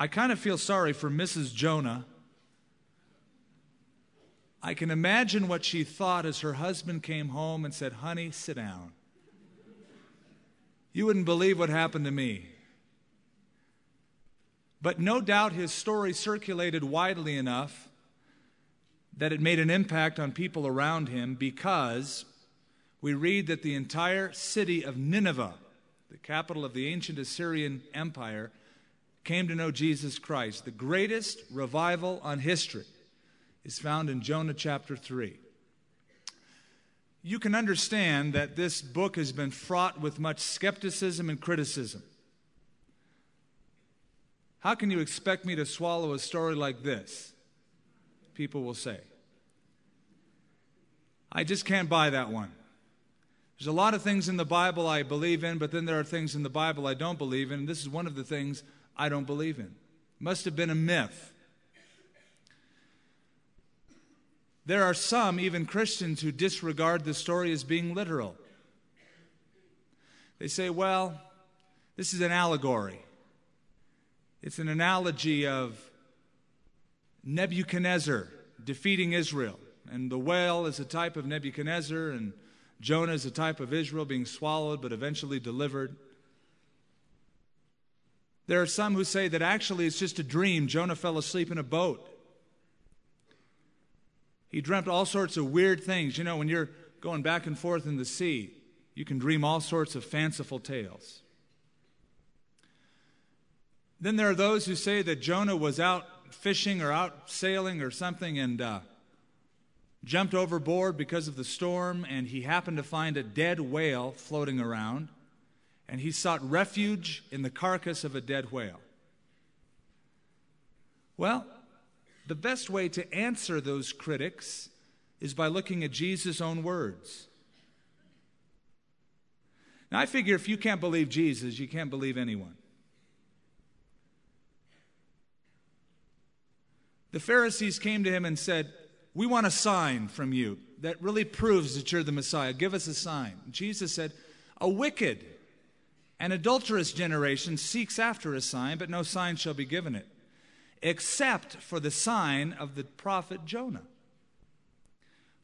I kind of feel sorry for Mrs. Jonah. I can imagine what she thought as her husband came home and said, Honey, sit down. You wouldn't believe what happened to me. But no doubt his story circulated widely enough that it made an impact on people around him because we read that the entire city of Nineveh, the capital of the ancient Assyrian Empire, came to know Jesus Christ. The greatest revival on history is found in Jonah chapter 3. You can understand that this book has been fraught with much skepticism and criticism. How can you expect me to swallow a story like this? People will say. I just can't buy that one. There's a lot of things in the Bible I believe in, but then there are things in the Bible I don't believe in. And this is one of the things I don't believe in. Must have been a myth. There are some, even Christians, who disregard the story as being literal. They say, well, this is an allegory. It's an analogy of Nebuchadnezzar defeating Israel. And the whale is a type of Nebuchadnezzar, and Jonah is a type of Israel being swallowed but eventually delivered. There are some who say that actually it's just a dream. Jonah fell asleep in a boat. He dreamt all sorts of weird things. You know, when you're going back and forth in the sea, you can dream all sorts of fanciful tales. Then there are those who say that Jonah was out fishing or out sailing or something and uh, jumped overboard because of the storm, and he happened to find a dead whale floating around, and he sought refuge in the carcass of a dead whale. Well, the best way to answer those critics is by looking at Jesus' own words. Now, I figure if you can't believe Jesus, you can't believe anyone. The Pharisees came to him and said, We want a sign from you that really proves that you're the Messiah. Give us a sign. Jesus said, A wicked and adulterous generation seeks after a sign, but no sign shall be given it, except for the sign of the prophet Jonah.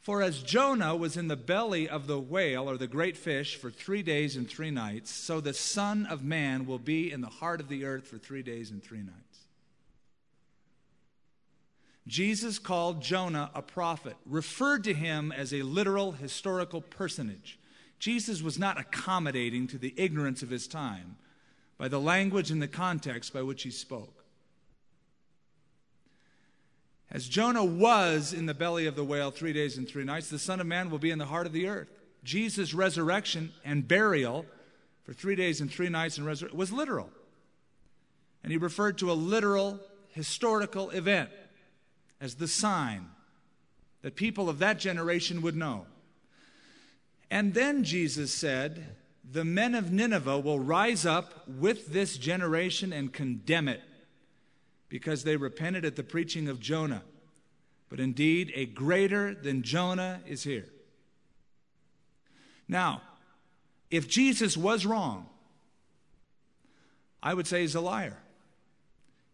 For as Jonah was in the belly of the whale or the great fish for three days and three nights, so the Son of Man will be in the heart of the earth for three days and three nights. Jesus called Jonah a prophet, referred to him as a literal historical personage. Jesus was not accommodating to the ignorance of his time by the language and the context by which he spoke. As Jonah was in the belly of the whale three days and three nights, the Son of Man will be in the heart of the earth. Jesus' resurrection and burial for three days and three nights and resur- was literal. And he referred to a literal historical event as the sign that people of that generation would know. And then Jesus said, The men of Nineveh will rise up with this generation and condemn it because they repented at the preaching of Jonah. But indeed, a greater than Jonah is here. Now, if Jesus was wrong, I would say he's a liar.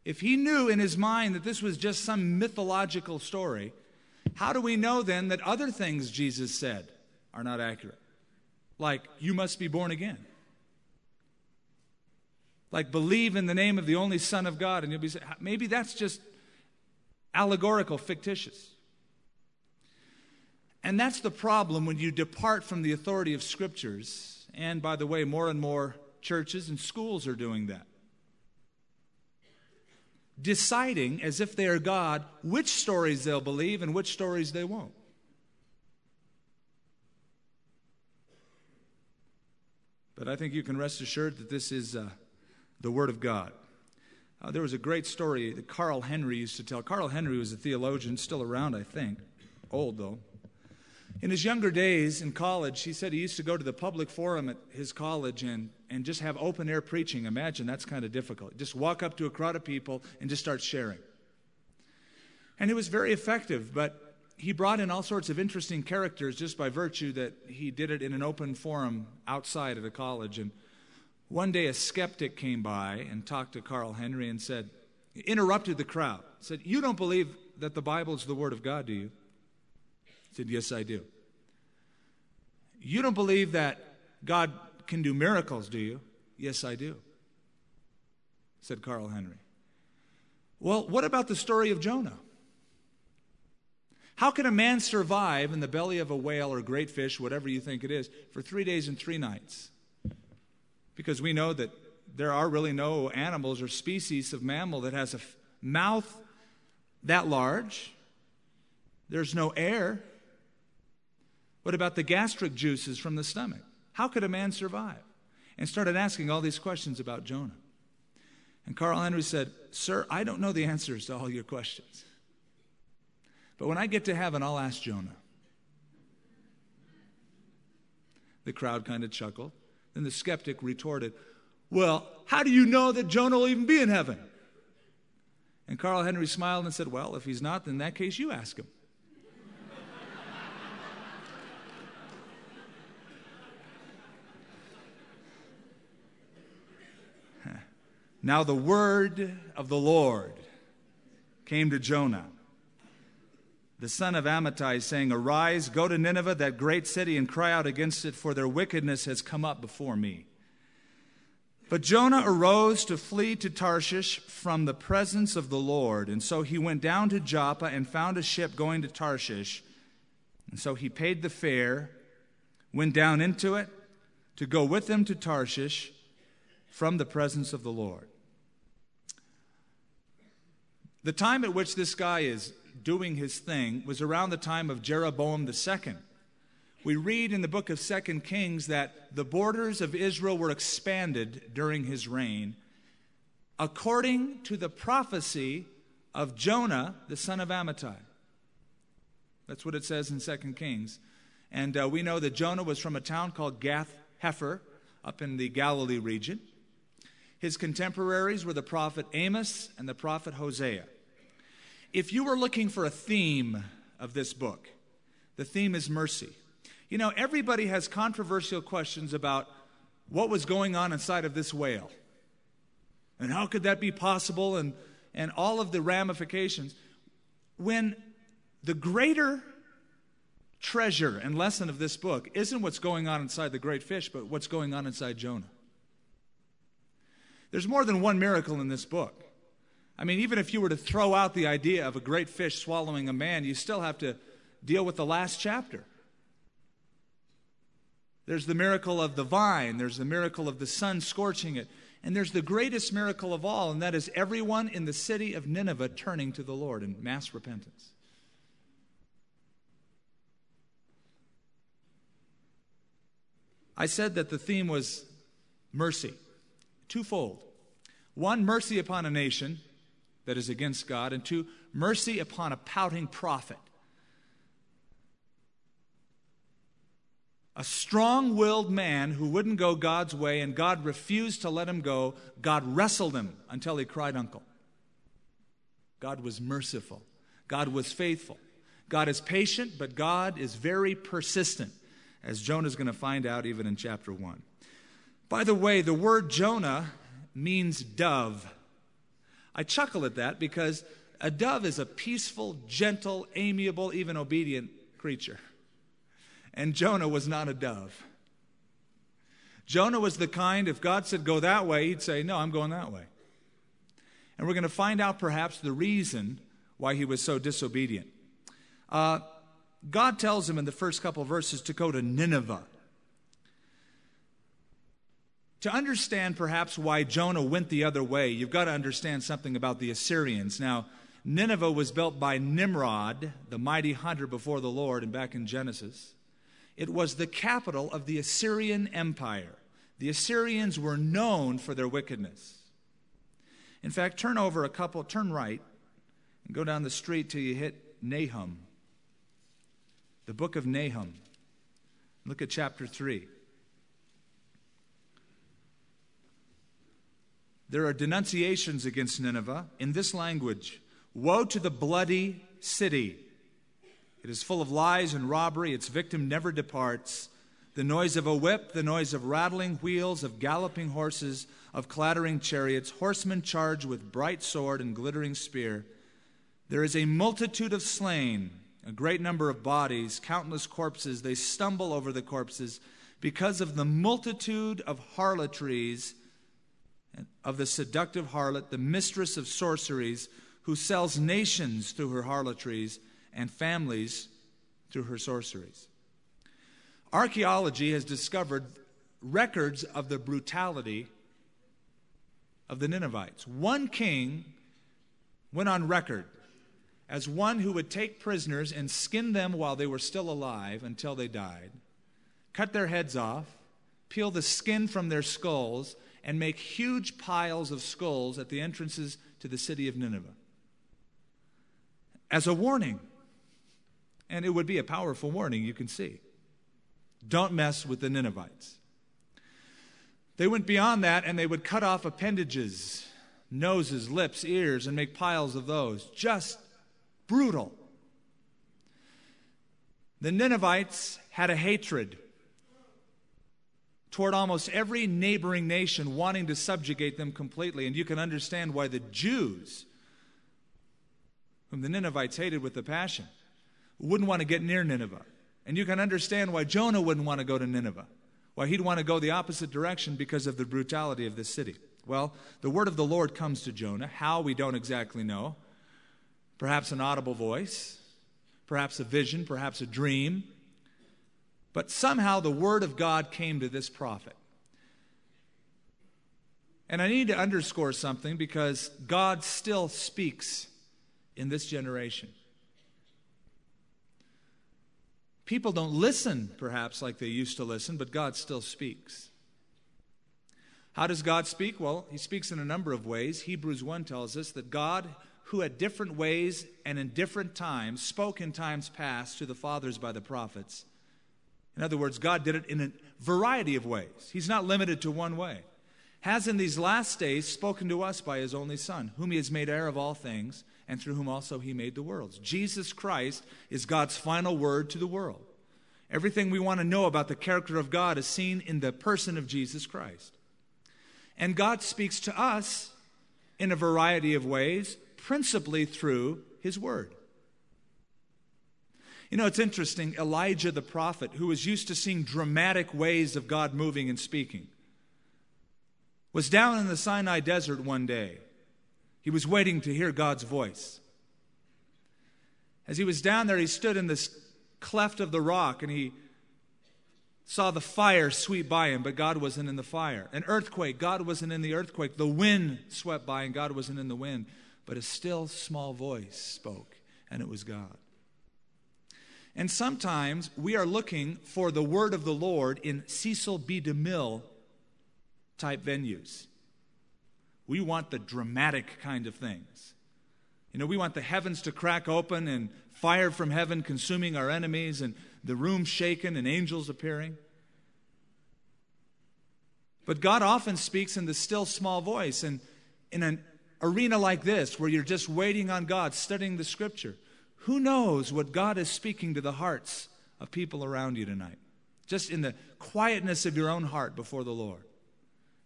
If he knew in his mind that this was just some mythological story, how do we know then that other things Jesus said are not accurate? Like, you must be born again. Like, believe in the name of the only Son of God, and you'll be maybe that's just allegorical, fictitious. And that's the problem when you depart from the authority of scriptures. And by the way, more and more churches and schools are doing that deciding as if they are God which stories they'll believe and which stories they won't. But I think you can rest assured that this is uh, the Word of God. Uh, there was a great story that Carl Henry used to tell. Carl Henry was a theologian, still around, I think, old though. In his younger days in college, he said he used to go to the public forum at his college and, and just have open air preaching. Imagine that's kind of difficult. Just walk up to a crowd of people and just start sharing. And it was very effective, but he brought in all sorts of interesting characters just by virtue that he did it in an open forum outside of the college. And one day a skeptic came by and talked to Carl Henry and said, interrupted the crowd. Said, You don't believe that the Bible is the Word of God, do you? He said, Yes, I do. You don't believe that God can do miracles, do you? Yes, I do, said Carl Henry. Well, what about the story of Jonah? How can a man survive in the belly of a whale or great fish, whatever you think it is, for three days and three nights? Because we know that there are really no animals or species of mammal that has a f- mouth that large. There's no air. What about the gastric juices from the stomach? How could a man survive? And started asking all these questions about Jonah. And Carl Henry said, Sir, I don't know the answers to all your questions. But when I get to heaven, I'll ask Jonah. The crowd kind of chuckled. Then the skeptic retorted, Well, how do you know that Jonah will even be in heaven? And Carl Henry smiled and said, Well, if he's not, then in that case, you ask him. now the word of the Lord came to Jonah the son of Amittai, saying, Arise, go to Nineveh, that great city, and cry out against it, for their wickedness has come up before me. But Jonah arose to flee to Tarshish from the presence of the Lord. And so he went down to Joppa and found a ship going to Tarshish. And so he paid the fare, went down into it to go with them to Tarshish from the presence of the Lord. The time at which this guy is doing his thing was around the time of Jeroboam II. We read in the book of Second Kings that the borders of Israel were expanded during his reign according to the prophecy of Jonah, the son of Amittai. That's what it says in Second Kings. And uh, we know that Jonah was from a town called Gath Hepher up in the Galilee region. His contemporaries were the prophet Amos and the prophet Hosea. If you were looking for a theme of this book, the theme is mercy. You know, everybody has controversial questions about what was going on inside of this whale. And how could that be possible? And, and all of the ramifications. When the greater treasure and lesson of this book isn't what's going on inside the great fish, but what's going on inside Jonah. There's more than one miracle in this book. I mean, even if you were to throw out the idea of a great fish swallowing a man, you still have to deal with the last chapter. There's the miracle of the vine, there's the miracle of the sun scorching it, and there's the greatest miracle of all, and that is everyone in the city of Nineveh turning to the Lord in mass repentance. I said that the theme was mercy, twofold. One, mercy upon a nation, that is against God, and two, mercy upon a pouting prophet. A strong willed man who wouldn't go God's way, and God refused to let him go. God wrestled him until he cried, Uncle. God was merciful. God was faithful. God is patient, but God is very persistent, as Jonah is going to find out even in chapter 1. By the way, the word Jonah means dove. I chuckle at that because a dove is a peaceful, gentle, amiable, even obedient creature. And Jonah was not a dove. Jonah was the kind, if God said go that way, he'd say, No, I'm going that way. And we're going to find out perhaps the reason why he was so disobedient. Uh, God tells him in the first couple verses to go to Nineveh. To understand perhaps why Jonah went the other way, you've got to understand something about the Assyrians. Now, Nineveh was built by Nimrod, the mighty hunter before the Lord, and back in Genesis. It was the capital of the Assyrian Empire. The Assyrians were known for their wickedness. In fact, turn over a couple, turn right, and go down the street till you hit Nahum. The book of Nahum. Look at chapter 3. There are denunciations against Nineveh in this language Woe to the bloody city! It is full of lies and robbery, its victim never departs. the noise of a whip, the noise of rattling wheels, of galloping horses, of clattering chariots, horsemen charged with bright sword and glittering spear. There is a multitude of slain, a great number of bodies, countless corpses. They stumble over the corpses because of the multitude of harlotries of the seductive harlot, the mistress of sorceries, who sells nations through her harlotries and families through her sorceries. Archaeology has discovered records of the brutality of the Ninevites. One king went on record as one who would take prisoners and skin them while they were still alive until they died, cut their heads off, peel the skin from their skulls, and make huge piles of skulls at the entrances to the city of Nineveh as a warning. And it would be a powerful warning, you can see. Don't mess with the Ninevites. They went beyond that and they would cut off appendages, noses, lips, ears, and make piles of those. Just brutal. The Ninevites had a hatred toward almost every neighboring nation wanting to subjugate them completely. And you can understand why the Jews, whom the Ninevites hated with a passion, wouldn't want to get near Nineveh. And you can understand why Jonah wouldn't want to go to Nineveh, why he'd want to go the opposite direction because of the brutality of this city. Well, the word of the Lord comes to Jonah. How, we don't exactly know. Perhaps an audible voice, perhaps a vision, perhaps a dream. But somehow the word of God came to this prophet. And I need to underscore something because God still speaks in this generation. People don't listen, perhaps, like they used to listen, but God still speaks. How does God speak? Well, He speaks in a number of ways. Hebrews 1 tells us that God, who at different ways and in different times spoke in times past to the fathers by the prophets. In other words, God did it in a variety of ways. He's not limited to one way. Has in these last days spoken to us by His only Son, whom He has made heir of all things and through whom also he made the worlds. Jesus Christ is God's final word to the world. Everything we want to know about the character of God is seen in the person of Jesus Christ. And God speaks to us in a variety of ways, principally through his word. You know, it's interesting. Elijah the prophet, who was used to seeing dramatic ways of God moving and speaking, was down in the Sinai desert one day he was waiting to hear God's voice. As he was down there, he stood in this cleft of the rock and he saw the fire sweep by him, but God wasn't in the fire. An earthquake, God wasn't in the earthquake. The wind swept by and God wasn't in the wind. But a still small voice spoke, and it was God. And sometimes we are looking for the word of the Lord in Cecil B. DeMille type venues. We want the dramatic kind of things. You know, we want the heavens to crack open and fire from heaven consuming our enemies and the room shaken and angels appearing. But God often speaks in the still small voice. And in an arena like this, where you're just waiting on God, studying the scripture, who knows what God is speaking to the hearts of people around you tonight? Just in the quietness of your own heart before the Lord.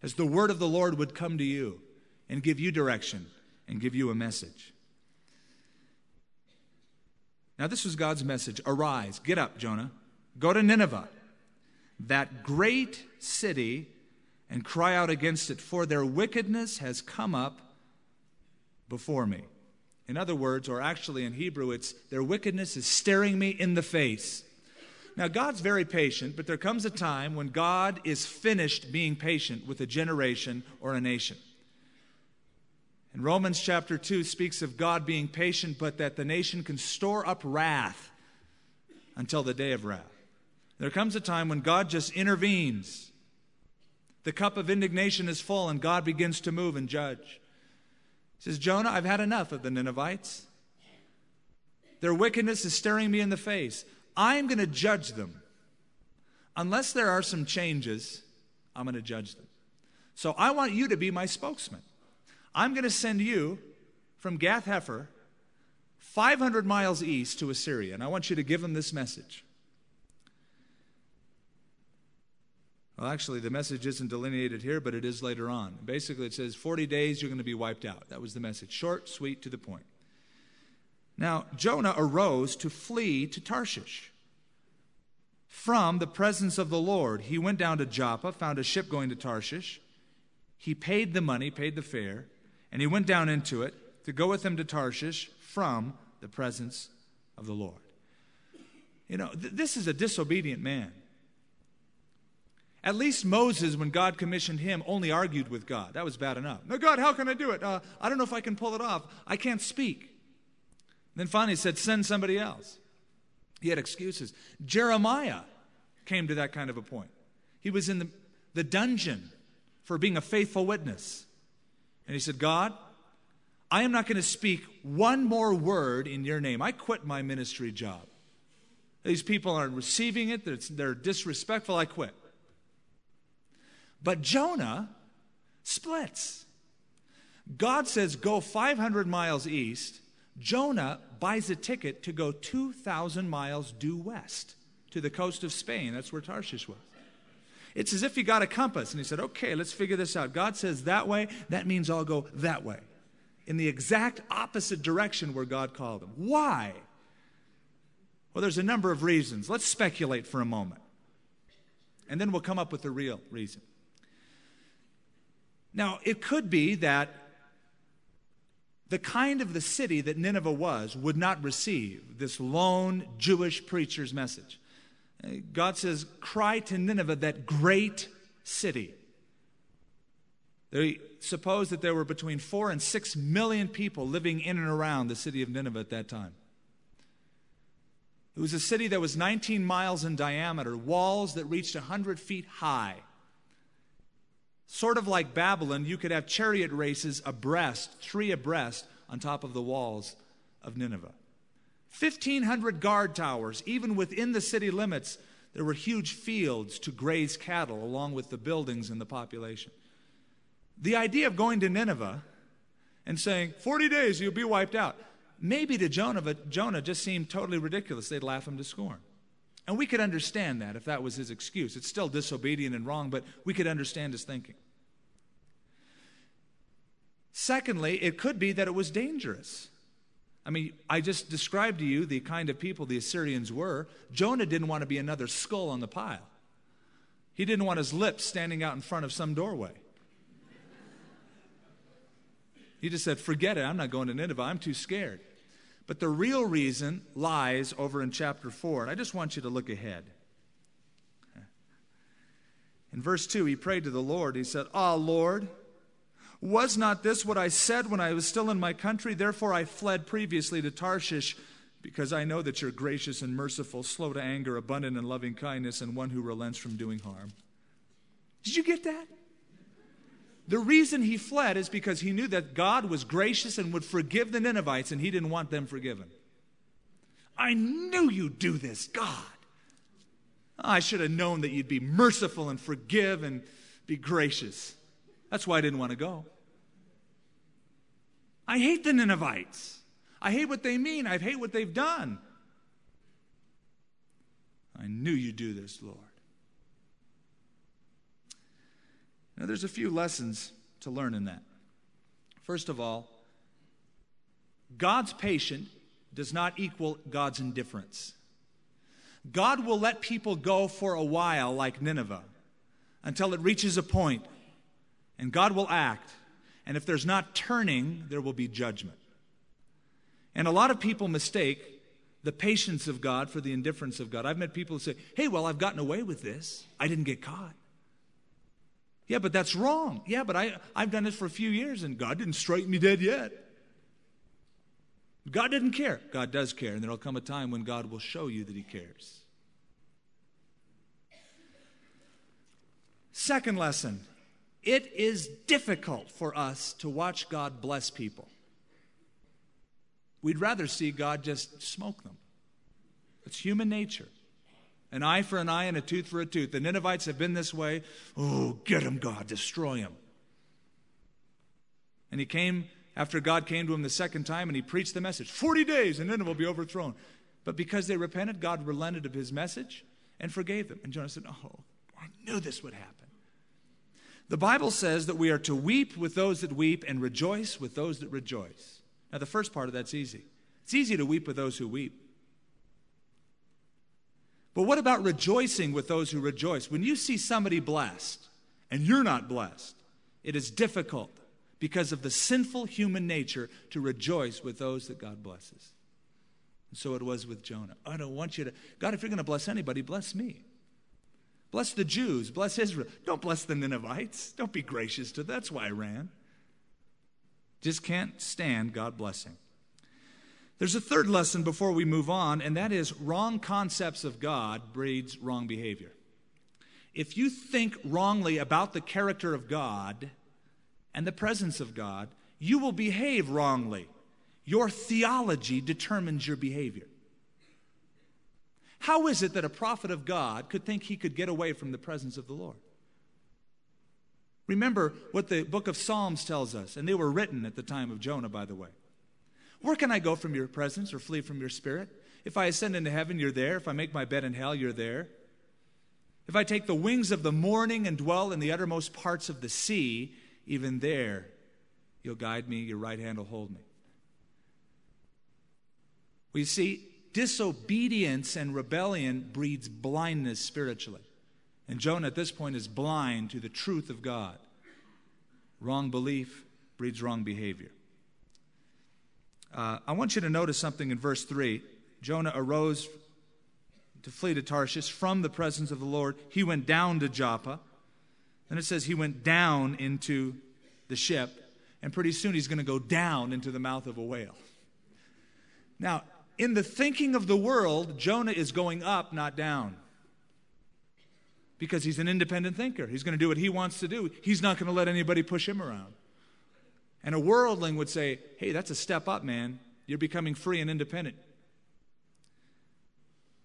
As the word of the Lord would come to you and give you direction and give you a message. Now, this was God's message Arise, get up, Jonah, go to Nineveh, that great city, and cry out against it, for their wickedness has come up before me. In other words, or actually in Hebrew, it's their wickedness is staring me in the face. Now, God's very patient, but there comes a time when God is finished being patient with a generation or a nation. And Romans chapter 2 speaks of God being patient, but that the nation can store up wrath until the day of wrath. There comes a time when God just intervenes. The cup of indignation is full, and God begins to move and judge. He says, Jonah, I've had enough of the Ninevites. Their wickedness is staring me in the face. I'm going to judge them. Unless there are some changes, I'm going to judge them. So I want you to be my spokesman. I'm going to send you from Gath Hepher 500 miles east to Assyria, and I want you to give them this message. Well, actually, the message isn't delineated here, but it is later on. Basically, it says 40 days you're going to be wiped out. That was the message. Short, sweet, to the point. Now, Jonah arose to flee to Tarshish from the presence of the Lord. He went down to Joppa, found a ship going to Tarshish. He paid the money, paid the fare, and he went down into it to go with them to Tarshish from the presence of the Lord. You know, th- this is a disobedient man. At least Moses, when God commissioned him, only argued with God. That was bad enough. No, God, how can I do it? Uh, I don't know if I can pull it off. I can't speak. And then finally he said, send somebody else. He had excuses. Jeremiah came to that kind of a point. He was in the, the dungeon for being a faithful witness. And he said, God, I am not going to speak one more word in your name. I quit my ministry job. These people aren't receiving it, they're, they're disrespectful. I quit. But Jonah splits. God says, Go 500 miles east. Jonah buys a ticket to go 2,000 miles due west to the coast of Spain. That's where Tarshish was. It's as if he got a compass and he said, Okay, let's figure this out. God says that way, that means I'll go that way. In the exact opposite direction where God called him. Why? Well, there's a number of reasons. Let's speculate for a moment. And then we'll come up with the real reason. Now, it could be that the kind of the city that Nineveh was would not receive this lone Jewish preacher's message. Uh, God says, Cry to Nineveh, that great city. They suppose that there were between four and six million people living in and around the city of Nineveh at that time. It was a city that was 19 miles in diameter, walls that reached 100 feet high. Sort of like Babylon, you could have chariot races abreast, three abreast, on top of the walls of Nineveh. 1,500 guard towers, even within the city limits, there were huge fields to graze cattle along with the buildings and the population. The idea of going to Nineveh and saying, 40 days, you'll be wiped out, maybe to Jonah, but Jonah just seemed totally ridiculous. They'd laugh him to scorn. And we could understand that if that was his excuse. It's still disobedient and wrong, but we could understand his thinking. Secondly, it could be that it was dangerous. I mean, I just described to you the kind of people the Assyrians were. Jonah didn't want to be another skull on the pile, he didn't want his lips standing out in front of some doorway. He just said, Forget it, I'm not going to Nineveh, I'm too scared. But the real reason lies over in chapter 4. And I just want you to look ahead. In verse 2, he prayed to the Lord. He said, Ah, Lord, was not this what I said when I was still in my country? Therefore I fled previously to Tarshish, because I know that you're gracious and merciful, slow to anger, abundant in loving kindness, and one who relents from doing harm. Did you get that? The reason he fled is because he knew that God was gracious and would forgive the Ninevites, and he didn't want them forgiven. I knew you'd do this, God. I should have known that you'd be merciful and forgive and be gracious. That's why I didn't want to go. I hate the Ninevites. I hate what they mean. I hate what they've done. I knew you'd do this, Lord. Now, there's a few lessons to learn in that. First of all, God's patience does not equal God's indifference. God will let people go for a while, like Nineveh, until it reaches a point, and God will act. And if there's not turning, there will be judgment. And a lot of people mistake the patience of God for the indifference of God. I've met people who say, hey, well, I've gotten away with this, I didn't get caught. Yeah, but that's wrong. Yeah, but I, I've done this for a few years and God didn't strike me dead yet. God didn't care. God does care, and there will come a time when God will show you that He cares. Second lesson it is difficult for us to watch God bless people. We'd rather see God just smoke them. It's human nature. An eye for an eye and a tooth for a tooth. The Ninevites have been this way. Oh, get them, God, destroy them. And he came after God came to him the second time and he preached the message 40 days and Nineveh will be overthrown. But because they repented, God relented of his message and forgave them. And Jonah said, Oh, I knew this would happen. The Bible says that we are to weep with those that weep and rejoice with those that rejoice. Now, the first part of that's easy. It's easy to weep with those who weep. But what about rejoicing with those who rejoice? When you see somebody blessed and you're not blessed, it is difficult because of the sinful human nature to rejoice with those that God blesses. And so it was with Jonah. I don't want you to, God, if you're going to bless anybody, bless me. Bless the Jews, bless Israel. Don't bless the Ninevites. Don't be gracious to them. That's why I ran. Just can't stand God blessing. There's a third lesson before we move on, and that is wrong concepts of God breeds wrong behavior. If you think wrongly about the character of God and the presence of God, you will behave wrongly. Your theology determines your behavior. How is it that a prophet of God could think he could get away from the presence of the Lord? Remember what the book of Psalms tells us, and they were written at the time of Jonah, by the way. Where can I go from your presence or flee from your spirit? If I ascend into heaven, you're there. If I make my bed in hell, you're there. If I take the wings of the morning and dwell in the uttermost parts of the sea, even there you'll guide me, your right hand will hold me. We see disobedience and rebellion breeds blindness spiritually. And Jonah at this point is blind to the truth of God. Wrong belief breeds wrong behavior. Uh, I want you to notice something in verse 3. Jonah arose to flee to Tarshish from the presence of the Lord. He went down to Joppa. Then it says he went down into the ship, and pretty soon he's going to go down into the mouth of a whale. Now, in the thinking of the world, Jonah is going up, not down. Because he's an independent thinker. He's going to do what he wants to do. He's not going to let anybody push him around. And a worldling would say, hey, that's a step up, man. You're becoming free and independent.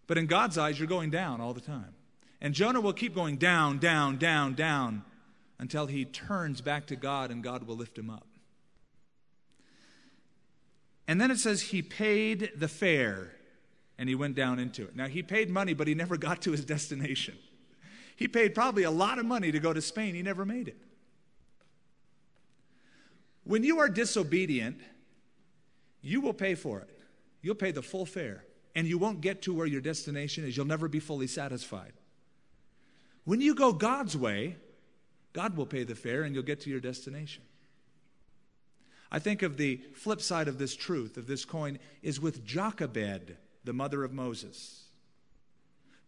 But in God's eyes, you're going down all the time. And Jonah will keep going down, down, down, down until he turns back to God and God will lift him up. And then it says he paid the fare and he went down into it. Now, he paid money, but he never got to his destination. He paid probably a lot of money to go to Spain. He never made it. When you are disobedient, you will pay for it. You'll pay the full fare, and you won't get to where your destination is. You'll never be fully satisfied. When you go God's way, God will pay the fare, and you'll get to your destination. I think of the flip side of this truth, of this coin, is with Jochebed, the mother of Moses,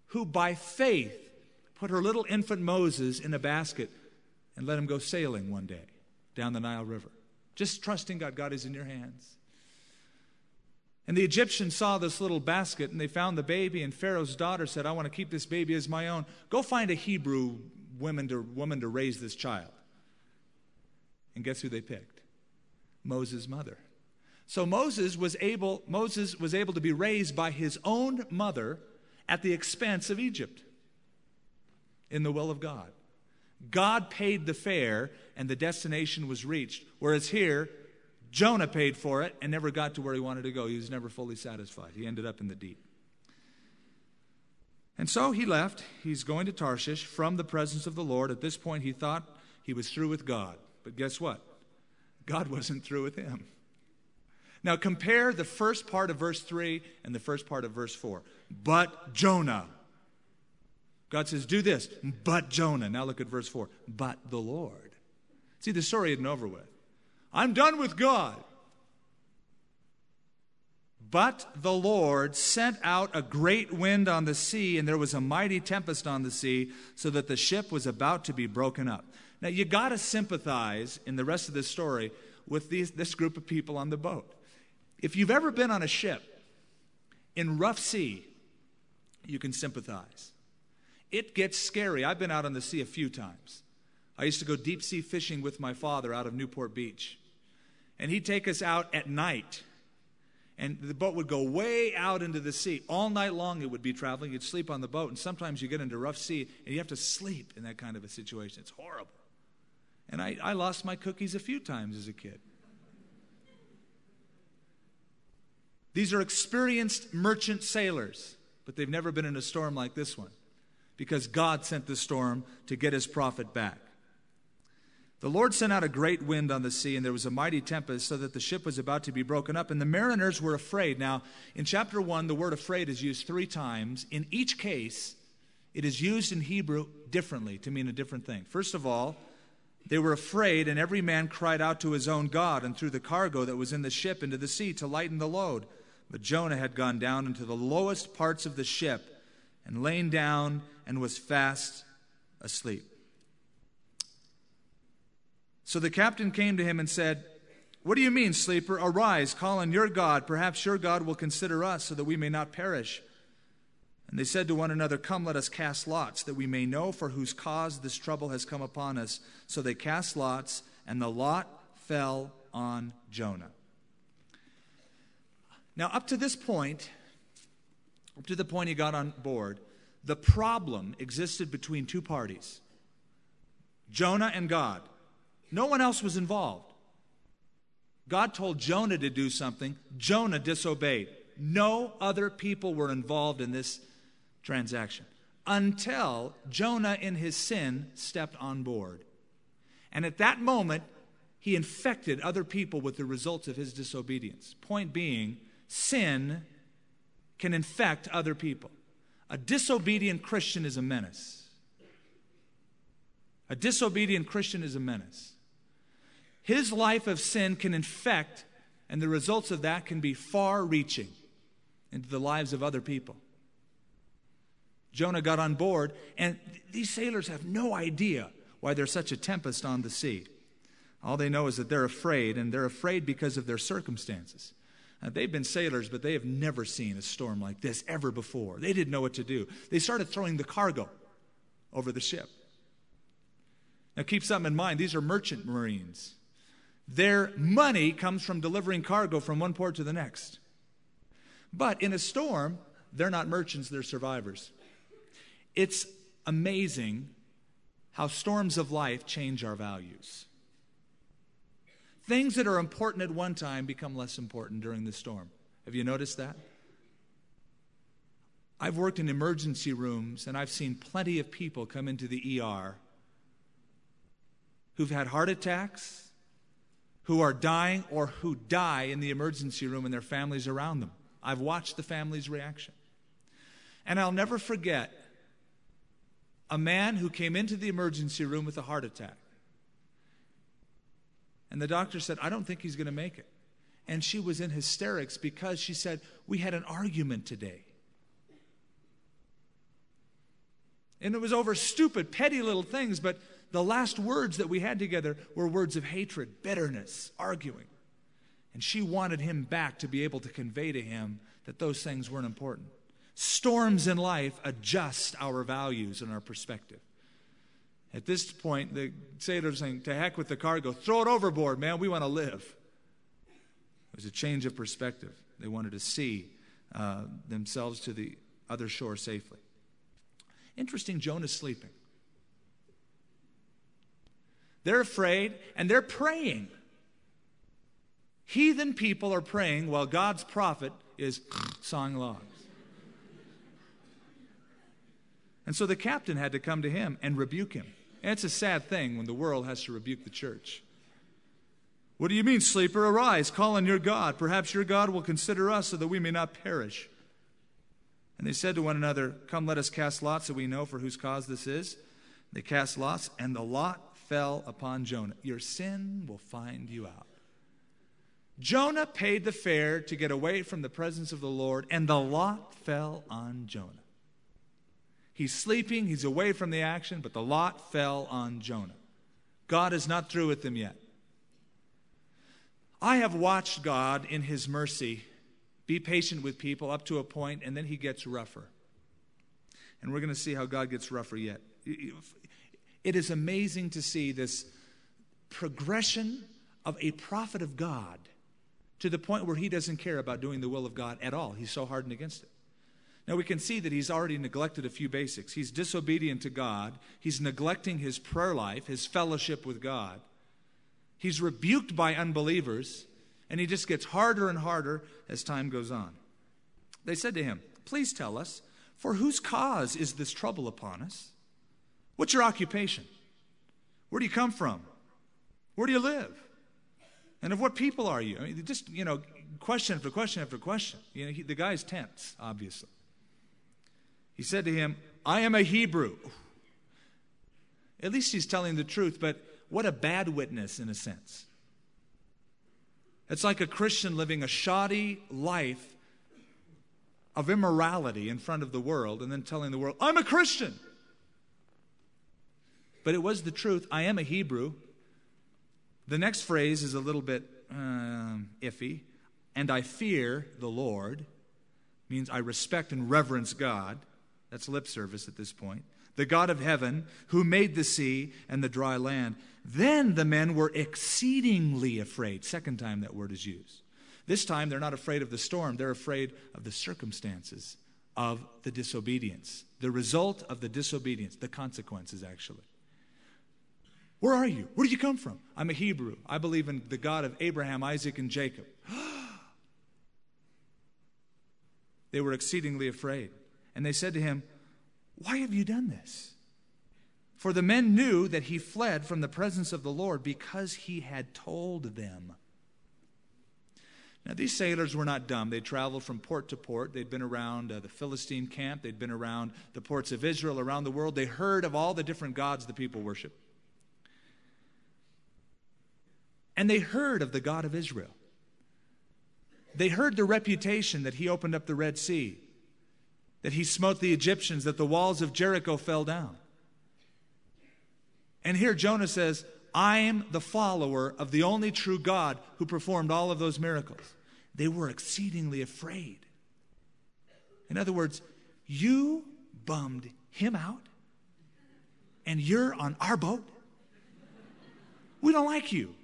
who by faith put her little infant Moses in a basket and let him go sailing one day down the Nile River. Just trusting God, God is in your hands. And the Egyptians saw this little basket and they found the baby, and Pharaoh's daughter said, I want to keep this baby as my own. Go find a Hebrew woman to, woman to raise this child. And guess who they picked? Moses' mother. So Moses was able, Moses was able to be raised by his own mother at the expense of Egypt in the will of God. God paid the fare and the destination was reached. Whereas here, Jonah paid for it and never got to where he wanted to go. He was never fully satisfied. He ended up in the deep. And so he left. He's going to Tarshish from the presence of the Lord. At this point, he thought he was through with God. But guess what? God wasn't through with him. Now compare the first part of verse 3 and the first part of verse 4. But Jonah God says, Do this, but Jonah. Now look at verse 4. But the Lord. See, the story isn't over with. I'm done with God. But the Lord sent out a great wind on the sea, and there was a mighty tempest on the sea, so that the ship was about to be broken up. Now, you got to sympathize in the rest of this story with these, this group of people on the boat. If you've ever been on a ship in rough sea, you can sympathize. It gets scary. I've been out on the sea a few times. I used to go deep sea fishing with my father out of Newport Beach. And he'd take us out at night. And the boat would go way out into the sea. All night long it would be traveling. You'd sleep on the boat. And sometimes you get into rough sea and you have to sleep in that kind of a situation. It's horrible. And I, I lost my cookies a few times as a kid. These are experienced merchant sailors, but they've never been in a storm like this one. because God sent the storm to get his prophet back. The Lord sent out a great wind on the sea, and there was a mighty tempest, so that the ship was about to be broken up, and the mariners were afraid. Now, in chapter 1, the word afraid is used three times. In each case, it is used in Hebrew differently to mean a different thing. First of all, they were afraid, and every man cried out to his own God and threw the cargo that was in the ship into the sea to lighten the load. But Jonah had gone down into the lowest parts of the ship and lain down and was fast asleep. So the captain came to him and said, What do you mean, sleeper? Arise, call on your God. Perhaps your God will consider us so that we may not perish. And they said to one another, Come, let us cast lots, that we may know for whose cause this trouble has come upon us. So they cast lots, and the lot fell on Jonah. Now, up to this point, up to the point he got on board, the problem existed between two parties Jonah and God. No one else was involved. God told Jonah to do something, Jonah disobeyed. No other people were involved in this transaction until Jonah, in his sin, stepped on board. And at that moment, he infected other people with the results of his disobedience. Point being, sin can infect other people. A disobedient Christian is a menace. A disobedient Christian is a menace. His life of sin can infect, and the results of that can be far reaching into the lives of other people. Jonah got on board, and these sailors have no idea why there's such a tempest on the sea. All they know is that they're afraid, and they're afraid because of their circumstances. Now, they've been sailors, but they have never seen a storm like this ever before. They didn't know what to do. They started throwing the cargo over the ship. Now, keep something in mind these are merchant marines. Their money comes from delivering cargo from one port to the next. But in a storm, they're not merchants, they're survivors. It's amazing how storms of life change our values. Things that are important at one time become less important during the storm. Have you noticed that? I've worked in emergency rooms and I've seen plenty of people come into the ER who've had heart attacks, who are dying or who die in the emergency room and their families around them. I've watched the family's reaction. And I'll never forget a man who came into the emergency room with a heart attack. And the doctor said, I don't think he's going to make it. And she was in hysterics because she said, We had an argument today. And it was over stupid, petty little things, but the last words that we had together were words of hatred, bitterness, arguing. And she wanted him back to be able to convey to him that those things weren't important. Storms in life adjust our values and our perspective. At this point, the sailors saying, To heck with the cargo, throw it overboard, man, we want to live. It was a change of perspective. They wanted to see uh, themselves to the other shore safely. Interesting, Jonah's sleeping. They're afraid and they're praying. Heathen people are praying while God's prophet is sawing logs. And so the captain had to come to him and rebuke him. And it's a sad thing when the world has to rebuke the church. What do you mean, sleeper? Arise, call on your God. Perhaps your God will consider us so that we may not perish. And they said to one another, Come, let us cast lots so we know for whose cause this is. They cast lots, and the lot fell upon Jonah. Your sin will find you out. Jonah paid the fare to get away from the presence of the Lord, and the lot fell on Jonah. He's sleeping, he's away from the action, but the lot fell on Jonah. God is not through with him yet. I have watched God in his mercy be patient with people up to a point, and then he gets rougher. And we're going to see how God gets rougher yet. It is amazing to see this progression of a prophet of God to the point where he doesn't care about doing the will of God at all. He's so hardened against it. Now we can see that he's already neglected a few basics. He's disobedient to God, he's neglecting his prayer life, his fellowship with God. He's rebuked by unbelievers, and he just gets harder and harder as time goes on. They said to him, Please tell us, For whose cause is this trouble upon us? What's your occupation? Where do you come from? Where do you live? And of what people are you? I mean, just, you know, question after question after question. You know, he, the guy's tense, obviously. He said to him, I am a Hebrew. At least he's telling the truth, but what a bad witness in a sense. It's like a Christian living a shoddy life of immorality in front of the world and then telling the world, I'm a Christian. But it was the truth. I am a Hebrew. The next phrase is a little bit um, iffy. And I fear the Lord means I respect and reverence God. That's lip service at this point. The God of heaven, who made the sea and the dry land. Then the men were exceedingly afraid. Second time that word is used. This time they're not afraid of the storm, they're afraid of the circumstances of the disobedience, the result of the disobedience, the consequences, actually. Where are you? Where did you come from? I'm a Hebrew. I believe in the God of Abraham, Isaac, and Jacob. they were exceedingly afraid. And they said to him, Why have you done this? For the men knew that he fled from the presence of the Lord because he had told them. Now, these sailors were not dumb. They traveled from port to port. They'd been around uh, the Philistine camp, they'd been around the ports of Israel, around the world. They heard of all the different gods the people worship. And they heard of the God of Israel. They heard the reputation that he opened up the Red Sea, that he smote the Egyptians, that the walls of Jericho fell down. And here Jonah says, I'm the follower of the only true God who performed all of those miracles. They were exceedingly afraid. In other words, you bummed him out and you're on our boat? We don't like you.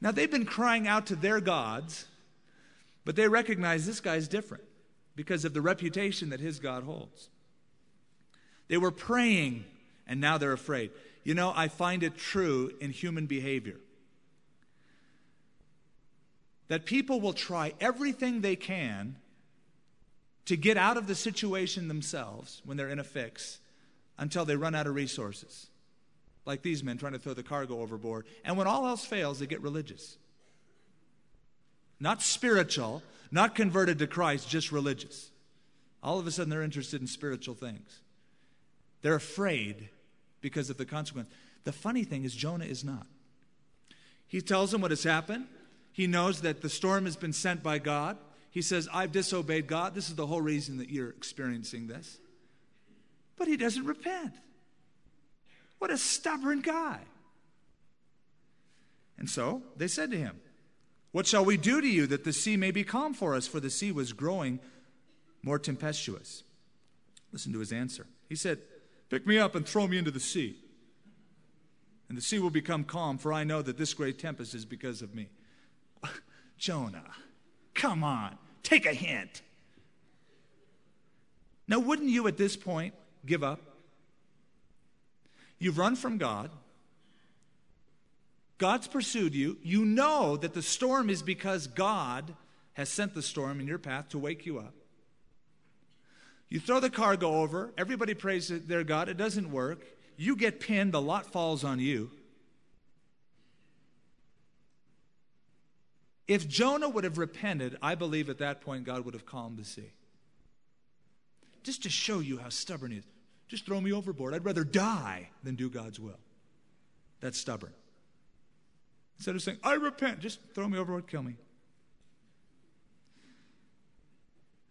Now, they've been crying out to their gods, but they recognize this guy's different because of the reputation that his God holds. They were praying, and now they're afraid. You know, I find it true in human behavior that people will try everything they can to get out of the situation themselves when they're in a fix until they run out of resources like these men trying to throw the cargo overboard. And when all else fails, they get religious. Not spiritual, not converted to Christ, just religious. All of a sudden, they're interested in spiritual things. They're afraid because of the consequence. The funny thing is, Jonah is not. He tells them what has happened. He knows that the storm has been sent by God. He says, I've disobeyed God. This is the whole reason that you're experiencing this. But he doesn't repent. What a stubborn guy. And so they said to him, What shall we do to you that the sea may be calm for us? For the sea was growing more tempestuous. Listen to his answer. He said, Pick me up and throw me into the sea. And the sea will become calm, for I know that this great tempest is because of me. Jonah, come on, take a hint. Now, wouldn't you at this point give up? You've run from God. God's pursued you. You know that the storm is because God has sent the storm in your path to wake you up. You throw the cargo over. Everybody prays to their God. It doesn't work. You get pinned. The lot falls on you. If Jonah would have repented, I believe at that point God would have calmed the sea. Just to show you how stubborn he is. Just throw me overboard. I'd rather die than do God's will. That's stubborn. Instead of saying, I repent, just throw me overboard, kill me.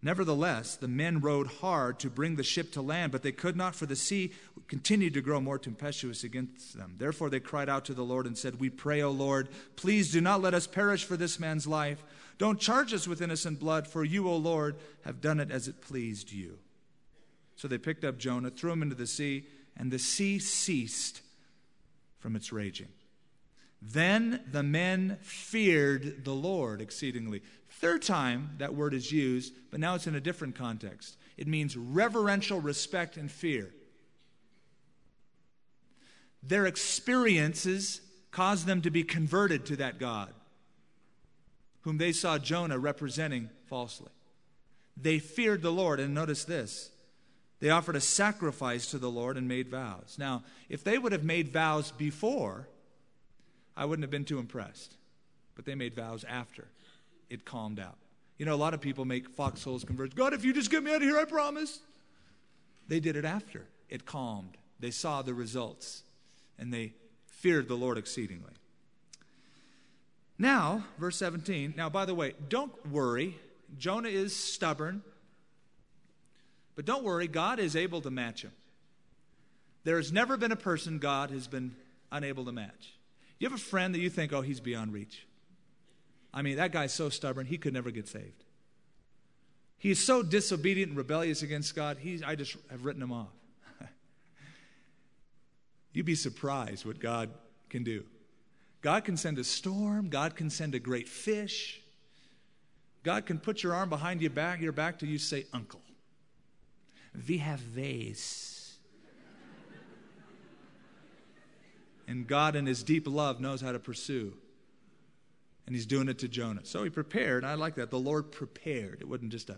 Nevertheless, the men rowed hard to bring the ship to land, but they could not, for the sea continued to grow more tempestuous against them. Therefore, they cried out to the Lord and said, We pray, O Lord, please do not let us perish for this man's life. Don't charge us with innocent blood, for you, O Lord, have done it as it pleased you. So they picked up Jonah, threw him into the sea, and the sea ceased from its raging. Then the men feared the Lord exceedingly. Third time that word is used, but now it's in a different context. It means reverential respect and fear. Their experiences caused them to be converted to that God, whom they saw Jonah representing falsely. they feared the Lord. And notice this they offered a sacrifice to the Lord and made vows. Now, if they would have made vows before, I wouldn't have been too impressed. But they made vows after it calmed out. You know, a lot of people make foxholes converge. God, if you just get me out of here, I promise. They did it after it calmed. They saw the results and they feared the Lord exceedingly. Now, verse 17. Now, by the way, don't worry. Jonah is stubborn. But don't worry, God is able to match him. There has never been a person God has been unable to match. You have a friend that you think, oh, he's beyond reach. I mean, that guy's so stubborn, he could never get saved. He is so disobedient and rebellious against God, he's, I just have written him off. You'd be surprised what God can do. God can send a storm, God can send a great fish. God can put your arm behind your back, your back till you say, Uncle. We have ways. and God, in His deep love, knows how to pursue and he's doing it to Jonah. So he prepared. I like that. The Lord prepared. It wasn't just a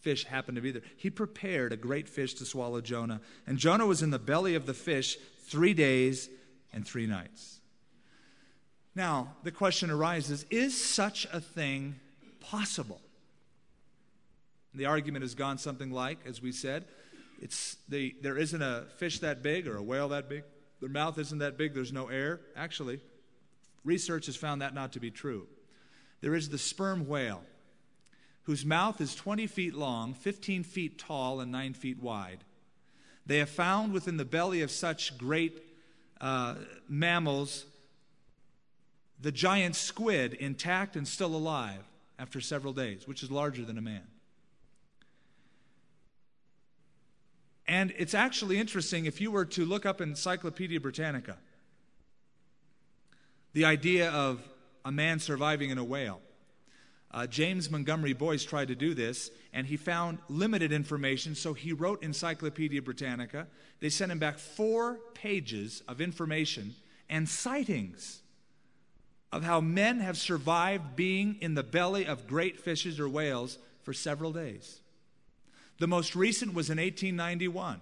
fish happened to be there. He prepared a great fish to swallow Jonah. And Jonah was in the belly of the fish three days and three nights. Now, the question arises is such a thing possible? The argument has gone something like, as we said, it's the, there isn't a fish that big or a whale that big. Their mouth isn't that big. There's no air. Actually, Research has found that not to be true. There is the sperm whale, whose mouth is 20 feet long, 15 feet tall, and 9 feet wide. They have found within the belly of such great uh, mammals the giant squid intact and still alive after several days, which is larger than a man. And it's actually interesting if you were to look up Encyclopedia Britannica the idea of a man surviving in a whale. Uh, James Montgomery Boice tried to do this, and he found limited information, so he wrote Encyclopedia Britannica. They sent him back four pages of information and sightings of how men have survived being in the belly of great fishes or whales for several days. The most recent was in 1891.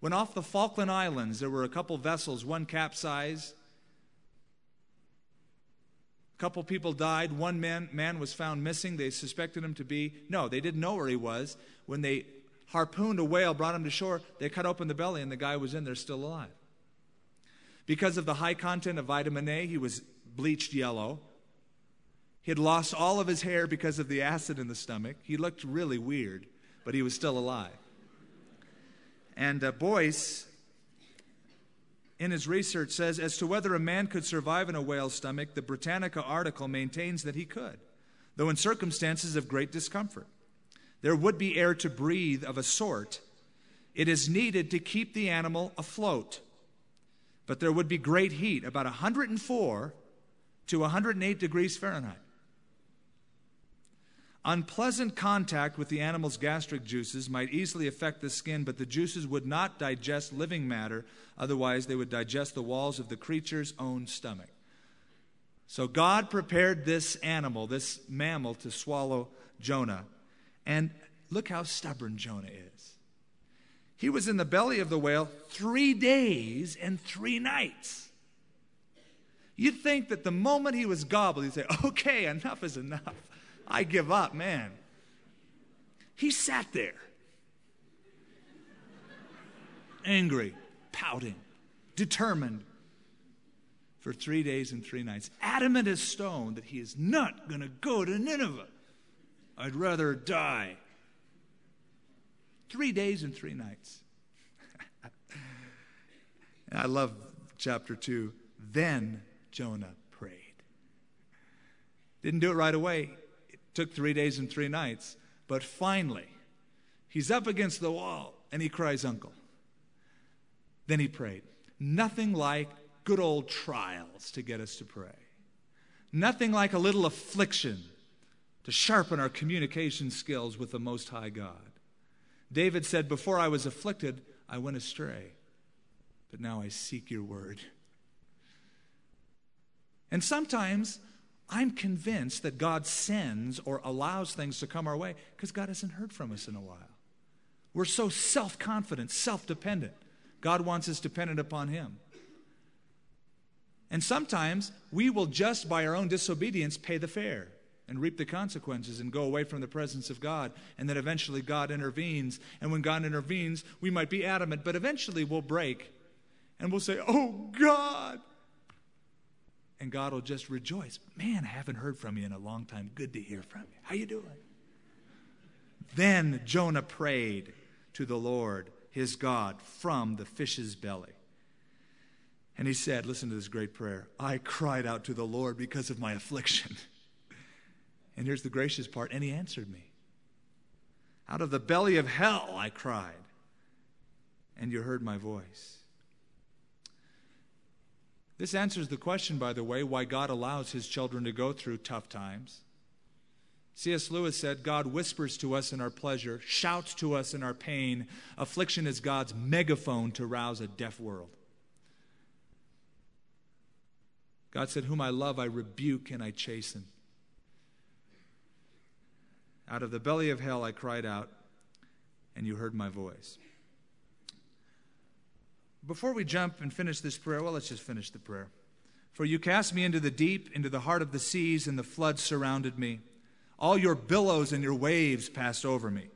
When off the Falkland Islands, there were a couple vessels, one capsized A couple people died. One man, man was found missing. They suspected him to be, no, they didn't know where he was. When they harpooned a whale, brought him to shore, they cut open the belly, and the guy was in there still alive. Because of the high content of vitamin A, he was bleached yellow. He had lost all of his hair because of the acid in the stomach. He looked really weird, but he was still alive. And uh, Boice in his research says as to whether a man could survive in a whale's stomach, the Britannica article maintains that he could, though in circumstances of great discomfort. There would be air to breathe of a sort. It is needed to keep the animal afloat. But there would be great heat, about 104 to 108 degrees Fahrenheit. Unpleasant contact with the animal's gastric juices might easily affect the skin, but the juices would not digest living matter, otherwise, they would digest the walls of the creature's own stomach. So, God prepared this animal, this mammal, to swallow Jonah. And look how stubborn Jonah is. He was in the belly of the whale three days and three nights. You'd think that the moment he was gobbled, he'd say, Okay, enough is enough. I give up, man. He sat there, angry, pouting, determined for three days and three nights, adamant as stone that he is not going to go to Nineveh. I'd rather die. Three days and three nights. I love chapter 2. Then Jonah prayed. Didn't do it right away. Took three days and three nights. But finally, he's up against the wall and he cries, Uncle. Then he prayed. Nothing like good old trials to get us to pray. Nothing like a little affliction to sharpen our communication skills with the Most High God. David said, Before I was afflicted, I went astray, but now I seek your word. And sometimes I'm convinced that God sends or allows things to come our way because God hasn't heard from us in a while. We're so self confident, self dependent. God wants us dependent upon Him. And sometimes we will just by our own disobedience pay the fare and reap the consequences and go away from the presence of God. And then eventually God intervenes. And when God intervenes, we might be adamant, but eventually we'll break and we'll say, Oh God, and God will just rejoice. Man, I haven't heard from you in a long time. Good to hear from you. How you doing? Then Jonah prayed to the Lord, his God, from the fish's belly. And he said, Listen to this great prayer. I cried out to the Lord because of my affliction. And here's the gracious part, and he answered me. Out of the belly of hell I cried, and you heard my voice. This answers the question, by the way, why God allows his children to go through tough times. C.S. Lewis said, God whispers to us in our pleasure, shouts to us in our pain. Affliction is God's megaphone to rouse a deaf world. God said, Whom I love, I rebuke and I chasten. Out of the belly of hell I cried out, and you heard my voice. Before we jump and finish this prayer, well, let's just finish the prayer. For you cast me into the deep, into the heart of the seas, and the floods surrounded me. All your billows and your waves passed over me.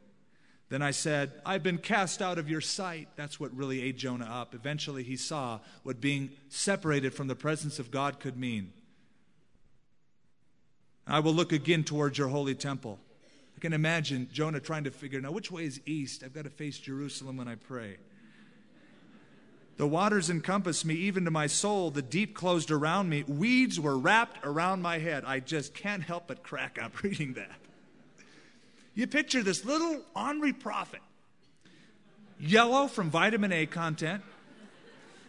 Then I said, I've been cast out of your sight. That's what really ate Jonah up. Eventually, he saw what being separated from the presence of God could mean. I will look again towards your holy temple. I can imagine Jonah trying to figure now which way is east? I've got to face Jerusalem when I pray. The waters encompassed me, even to my soul. The deep closed around me. Weeds were wrapped around my head. I just can't help but crack up reading that. You picture this little ornery prophet, yellow from vitamin A content,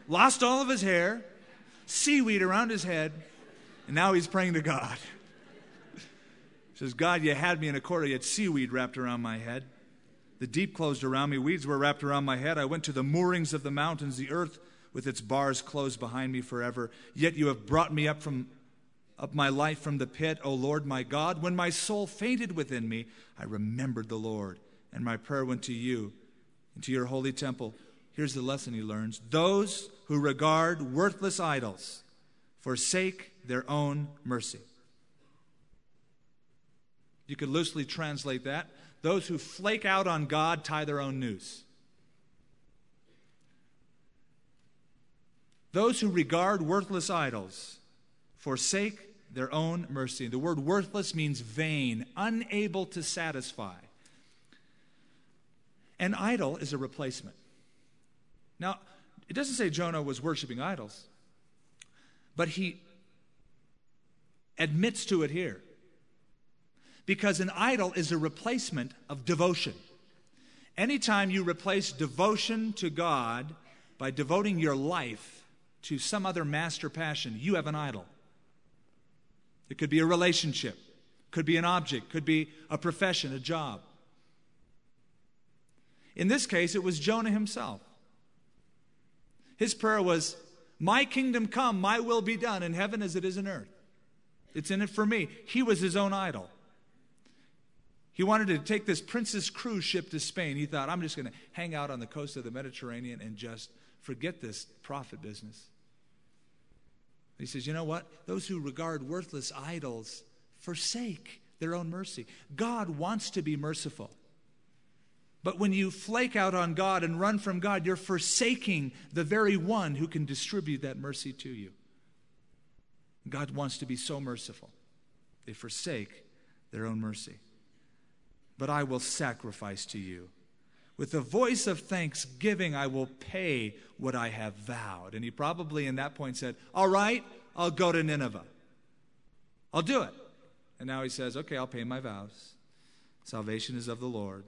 lost all of his hair, seaweed around his head, and now he's praying to God. He says, God, you had me in a corner, you had seaweed wrapped around my head. The deep closed around me, weeds were wrapped around my head. I went to the moorings of the mountains, the earth with its bars closed behind me forever. Yet you have brought me up from up my life from the pit, O Lord my God. When my soul fainted within me, I remembered the Lord, and my prayer went to you and to your holy temple. Here's the lesson he learns those who regard worthless idols forsake their own mercy. You could loosely translate that those who flake out on God tie their own noose. Those who regard worthless idols forsake their own mercy. The word worthless means vain, unable to satisfy. An idol is a replacement. Now, it doesn't say Jonah was worshiping idols, but he admits to it here because an idol is a replacement of devotion. Anytime you replace devotion to God by devoting your life to some other master passion, you have an idol. It could be a relationship, could be an object, could be a profession, a job. In this case, it was Jonah himself. His prayer was, My kingdom come, my will be done in heaven as it is in earth. It's in it for me. He was his own idol. He wanted to take this Princess cruise ship to Spain. He thought, I'm just going to hang out on the coast of the Mediterranean and just forget this prophet business. He says, You know what? Those who regard worthless idols forsake their own mercy. God wants to be merciful. But when you flake out on God and run from God, you're forsaking the very one who can distribute that mercy to you. God wants to be so merciful. They forsake their own mercy but I will sacrifice to you. With the voice of thanksgiving, I will pay what I have vowed. And he probably in that point said, All right, I'll go to Nineveh. I'll do it. And now he says, Okay, I'll pay my vows. Salvation is of the Lord.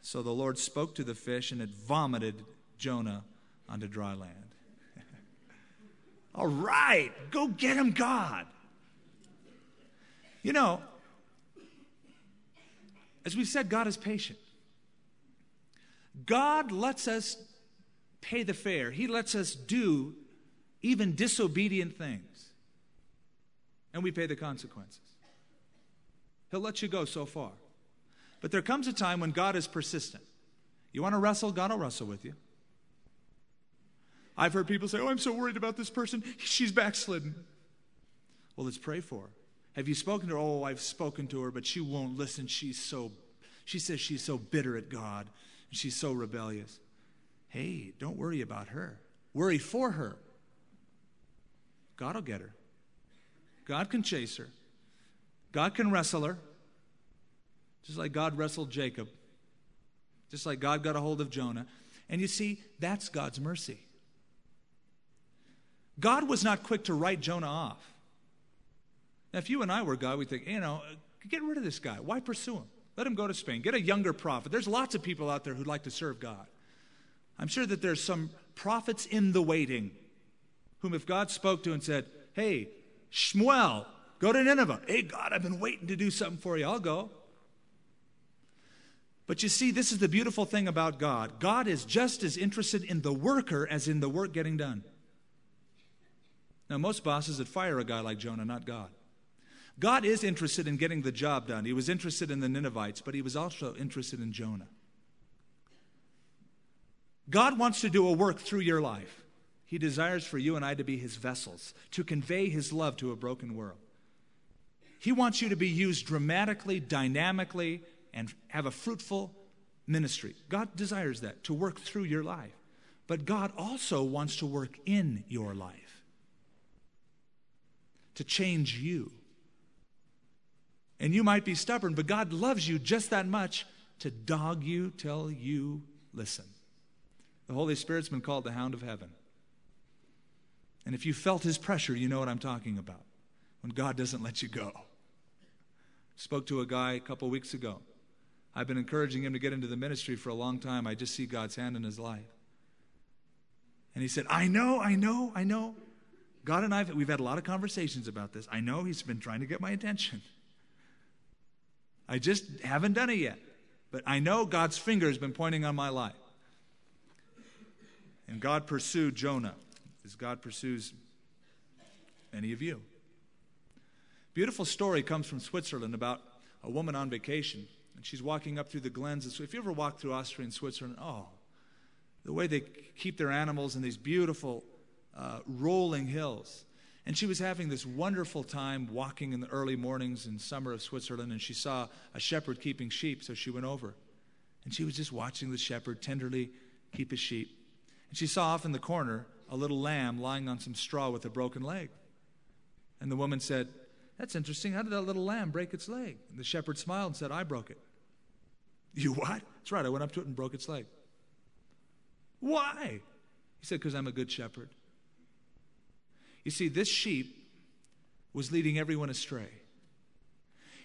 So the Lord spoke to the fish, and it vomited Jonah onto dry land. All right, go get him, God. You know, as we've said, God is patient. God lets us pay the fare, He lets us do even disobedient things. and we pay the consequences. He'll let you go so far. But there comes a time when God is persistent. You want to wrestle? God will wrestle with you. I've heard people say, Oh, I'm so worried about this person. She's backslidden. Well, let's pray for her. Have you spoken to her? Oh, I've spoken to her, but she won't listen. She's so, she says she's so bitter at God and she's so rebellious. Hey, don't worry about her. Worry for her. God will get her. God can chase her. God can wrestle her. Just like God wrestled Jacob. Just like God got a hold of Jonah. And you see, that's God's mercy. God was not quick to write Jonah off. Now, if you and I were God, we'd think, you know, get rid of this guy. Why pursue him? Let him go to Spain. Get a younger prophet. There's lots of people out there who'd like to serve God. I'm sure that there's some prophets in the waiting whom, if God spoke to and said, Hey, Shmuel, go to Nineveh. Hey, God, I've been waiting to do something for you. I'll go. But you see, this is the beautiful thing about God God is just as interested in the worker as in the work getting done. Now, most bosses would fire a guy like Jonah, not God. God is interested in getting the job done. He was interested in the Ninevites, but he was also interested in Jonah. God wants to do a work through your life. He desires for you and I to be his vessels, to convey his love to a broken world. He wants you to be used dramatically, dynamically, and have a fruitful ministry. God desires that, to work through your life. But God also wants to work in your life, to change you. And you might be stubborn, but God loves you just that much to dog you till you listen. The Holy Spirit's been called the hound of heaven. And if you felt his pressure, you know what I'm talking about. When God doesn't let you go. Spoke to a guy a couple weeks ago. I've been encouraging him to get into the ministry for a long time. I just see God's hand in his life. And he said, I know, I know, I know. God and I, we've had a lot of conversations about this. I know he's been trying to get my attention. I just haven't done it yet. But I know God's finger has been pointing on my life. And God pursued Jonah as God pursues any of you. Beautiful story comes from Switzerland about a woman on vacation. And she's walking up through the glens. If you ever walk through Austria and Switzerland, oh, the way they keep their animals in these beautiful uh, rolling hills. And she was having this wonderful time walking in the early mornings in summer of Switzerland, and she saw a shepherd keeping sheep, so she went over. And she was just watching the shepherd tenderly keep his sheep. And she saw off in the corner a little lamb lying on some straw with a broken leg. And the woman said, That's interesting. How did that little lamb break its leg? And the shepherd smiled and said, I broke it. You what? That's right. I went up to it and broke its leg. Why? He said, Because I'm a good shepherd. You see, this sheep was leading everyone astray.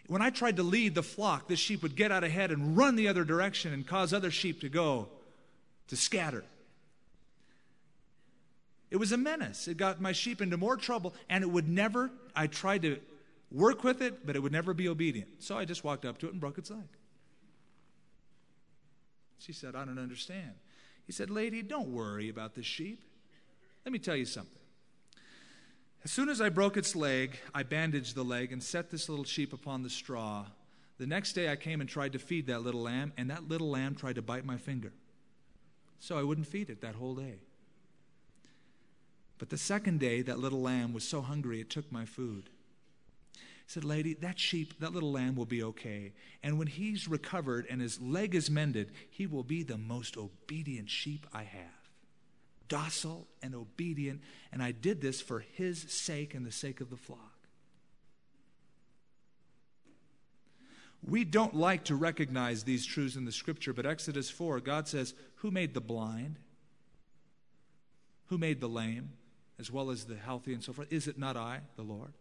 When I tried to lead the flock, this sheep would get out ahead and run the other direction and cause other sheep to go, to scatter. It was a menace. It got my sheep into more trouble, and it would never, I tried to work with it, but it would never be obedient. So I just walked up to it and broke its leg. She said, I don't understand. He said, Lady, don't worry about the sheep. Let me tell you something. As soon as I broke its leg, I bandaged the leg and set this little sheep upon the straw. The next day I came and tried to feed that little lamb, and that little lamb tried to bite my finger. So I wouldn't feed it that whole day. But the second day, that little lamb was so hungry it took my food. He said, Lady, that sheep, that little lamb will be okay. And when he's recovered and his leg is mended, he will be the most obedient sheep I have. Docile and obedient. And I did this for his sake and the sake of the flock. We don't like to recognize these truths in the scripture, but Exodus 4, God says, Who made the blind? Who made the lame? as well as the healthy and so forth. Is it not I, the Lord?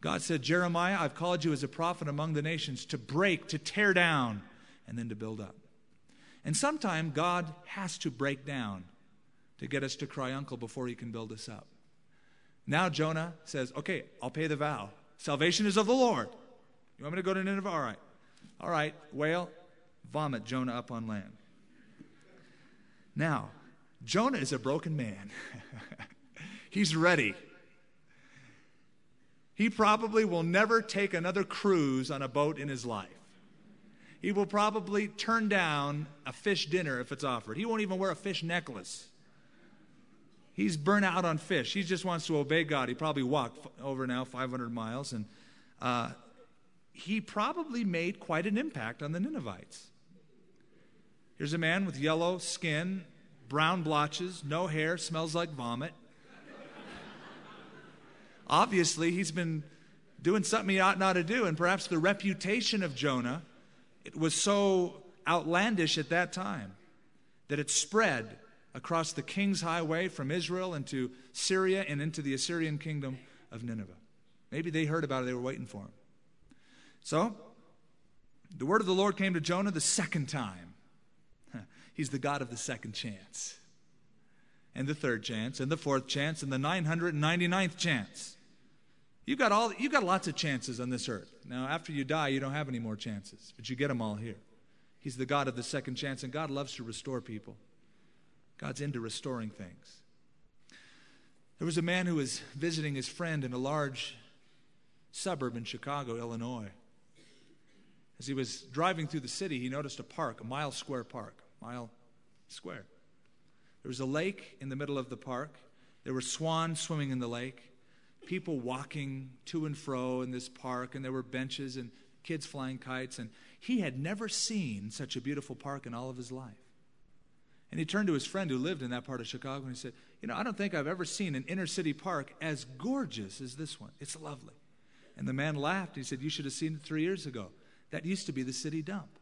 God said, Jeremiah, I've called you as a prophet among the nations to break, to tear down, and then to build up. And sometime God has to break down to get us to cry uncle before he can build us up. Now Jonah says, Okay, I'll pay the vow. Salvation is of the Lord. You want me to go to Nineveh? All right. All right, whale, vomit Jonah up on land. Now, Jonah is a broken man. He's ready. He probably will never take another cruise on a boat in his life. He will probably turn down a fish dinner if it's offered. He won't even wear a fish necklace. He's burnt out on fish. He just wants to obey God. He probably walked over now 500 miles, and uh, he probably made quite an impact on the Ninevites. Here's a man with yellow skin, brown blotches, no hair, smells like vomit. Obviously, he's been doing something he ought not to do, and perhaps the reputation of Jonah it was so outlandish at that time that it spread across the king's highway from Israel into Syria and into the Assyrian kingdom of Nineveh. Maybe they heard about it, they were waiting for him. So, the word of the Lord came to Jonah the second time. He's the God of the second chance, and the third chance, and the fourth chance, and the 999th chance. You've got all, you've got lots of chances on this earth. Now, after you die, you don't have any more chances, but you get them all here. He's the God of the second chance, and God loves to restore people. God's into restoring things. There was a man who was visiting his friend in a large suburb in Chicago, Illinois. As he was driving through the city, he noticed a park, a mile square park, mile square. There was a lake in the middle of the park. There were swans swimming in the lake people walking to and fro in this park, and there were benches and kids flying kites. And he had never seen such a beautiful park in all of his life. And he turned to his friend who lived in that part of Chicago and he said, You know, I don't think I've ever seen an inner city park as gorgeous as this one. It's lovely. And the man laughed. He said, You should have seen it three years ago. That used to be the city dump.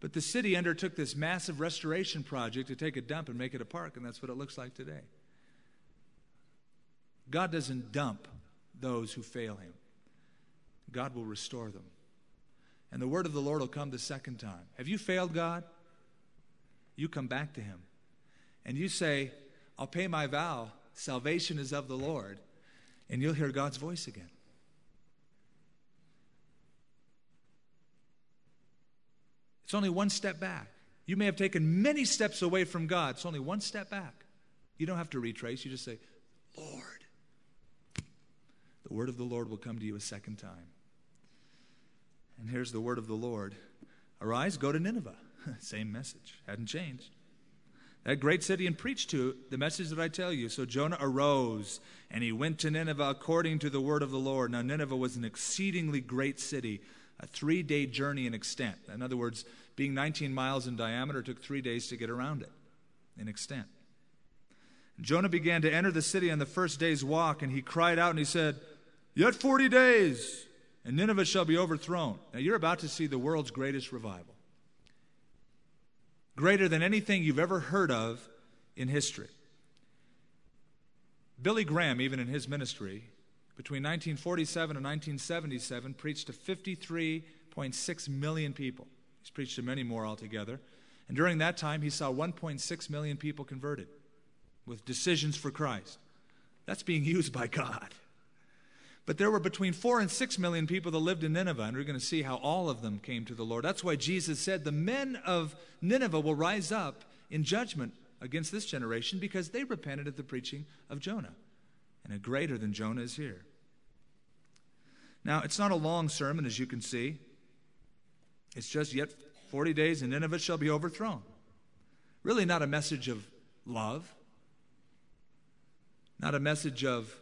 But the city undertook this massive restoration project to take a dump and make it a park, and that's what it looks like today. God doesn't dump those who fail him, God will restore them. And the word of the Lord will come the second time. Have you failed God? You come back to him and you say, I'll pay my vow. Salvation is of the Lord. And you'll hear God's voice again. It's only one step back. You may have taken many steps away from God. It's only one step back. You don't have to retrace. You just say, Lord, the word of the Lord will come to you a second time. And here's the word of the Lord Arise, go to Nineveh. Same message, hadn't changed. That great city and preached to the message that I tell you. So Jonah arose and he went to Nineveh according to the word of the Lord. Now, Nineveh was an exceedingly great city, a three day journey in extent. In other words, being 19 miles in diameter, took three days to get around it in extent. Jonah began to enter the city on the first day's walk, and he cried out and he said, Yet 40 days, and Nineveh shall be overthrown. Now you're about to see the world's greatest revival. Greater than anything you've ever heard of in history. Billy Graham, even in his ministry, between 1947 and 1977, preached to 53.6 million people. He's preached to many more altogether. And during that time, he saw 1.6 million people converted with decisions for Christ. That's being used by God. But there were between four and six million people that lived in Nineveh, and we're going to see how all of them came to the Lord. That's why Jesus said the men of Nineveh will rise up in judgment against this generation because they repented at the preaching of Jonah. And a greater than Jonah is here. Now, it's not a long sermon, as you can see. It's just yet 40 days and Nineveh shall be overthrown. Really, not a message of love, not a message of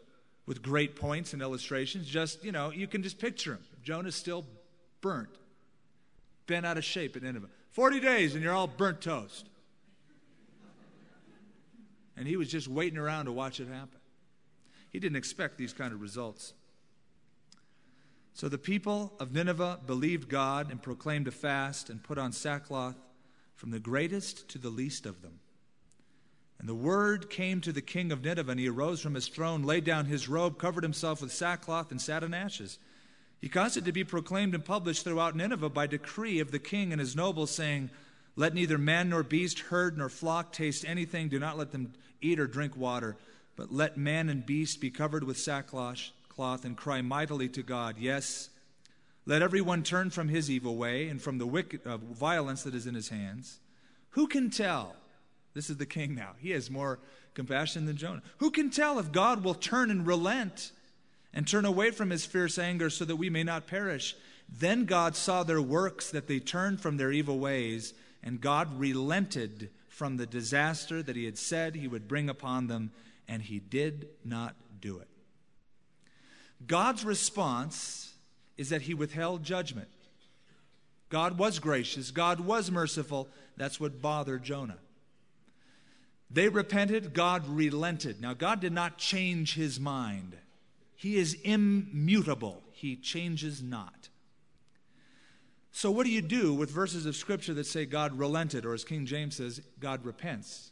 with great points and illustrations. Just, you know, you can just picture him. Jonah's still burnt, bent out of shape at Nineveh. 40 days and you're all burnt toast. And he was just waiting around to watch it happen. He didn't expect these kind of results. So the people of Nineveh believed God and proclaimed a fast and put on sackcloth from the greatest to the least of them. And the word came to the king of Nineveh, and he arose from his throne, laid down his robe, covered himself with sackcloth, and sat in ashes. He caused it to be proclaimed and published throughout Nineveh by decree of the king and his nobles, saying, Let neither man nor beast, herd nor flock taste anything. Do not let them eat or drink water, but let man and beast be covered with sackcloth and cry mightily to God. Yes, let everyone turn from his evil way and from the wicked, uh, violence that is in his hands. Who can tell? This is the king now. He has more compassion than Jonah. Who can tell if God will turn and relent and turn away from his fierce anger so that we may not perish. Then God saw their works, that they turned from their evil ways, and God relented from the disaster that he had said he would bring upon them, and he did not do it. God's response is that he withheld judgment. God was gracious, God was merciful. That's what bothered Jonah. They repented, God relented. Now, God did not change his mind. He is immutable, he changes not. So, what do you do with verses of Scripture that say God relented, or as King James says, God repents?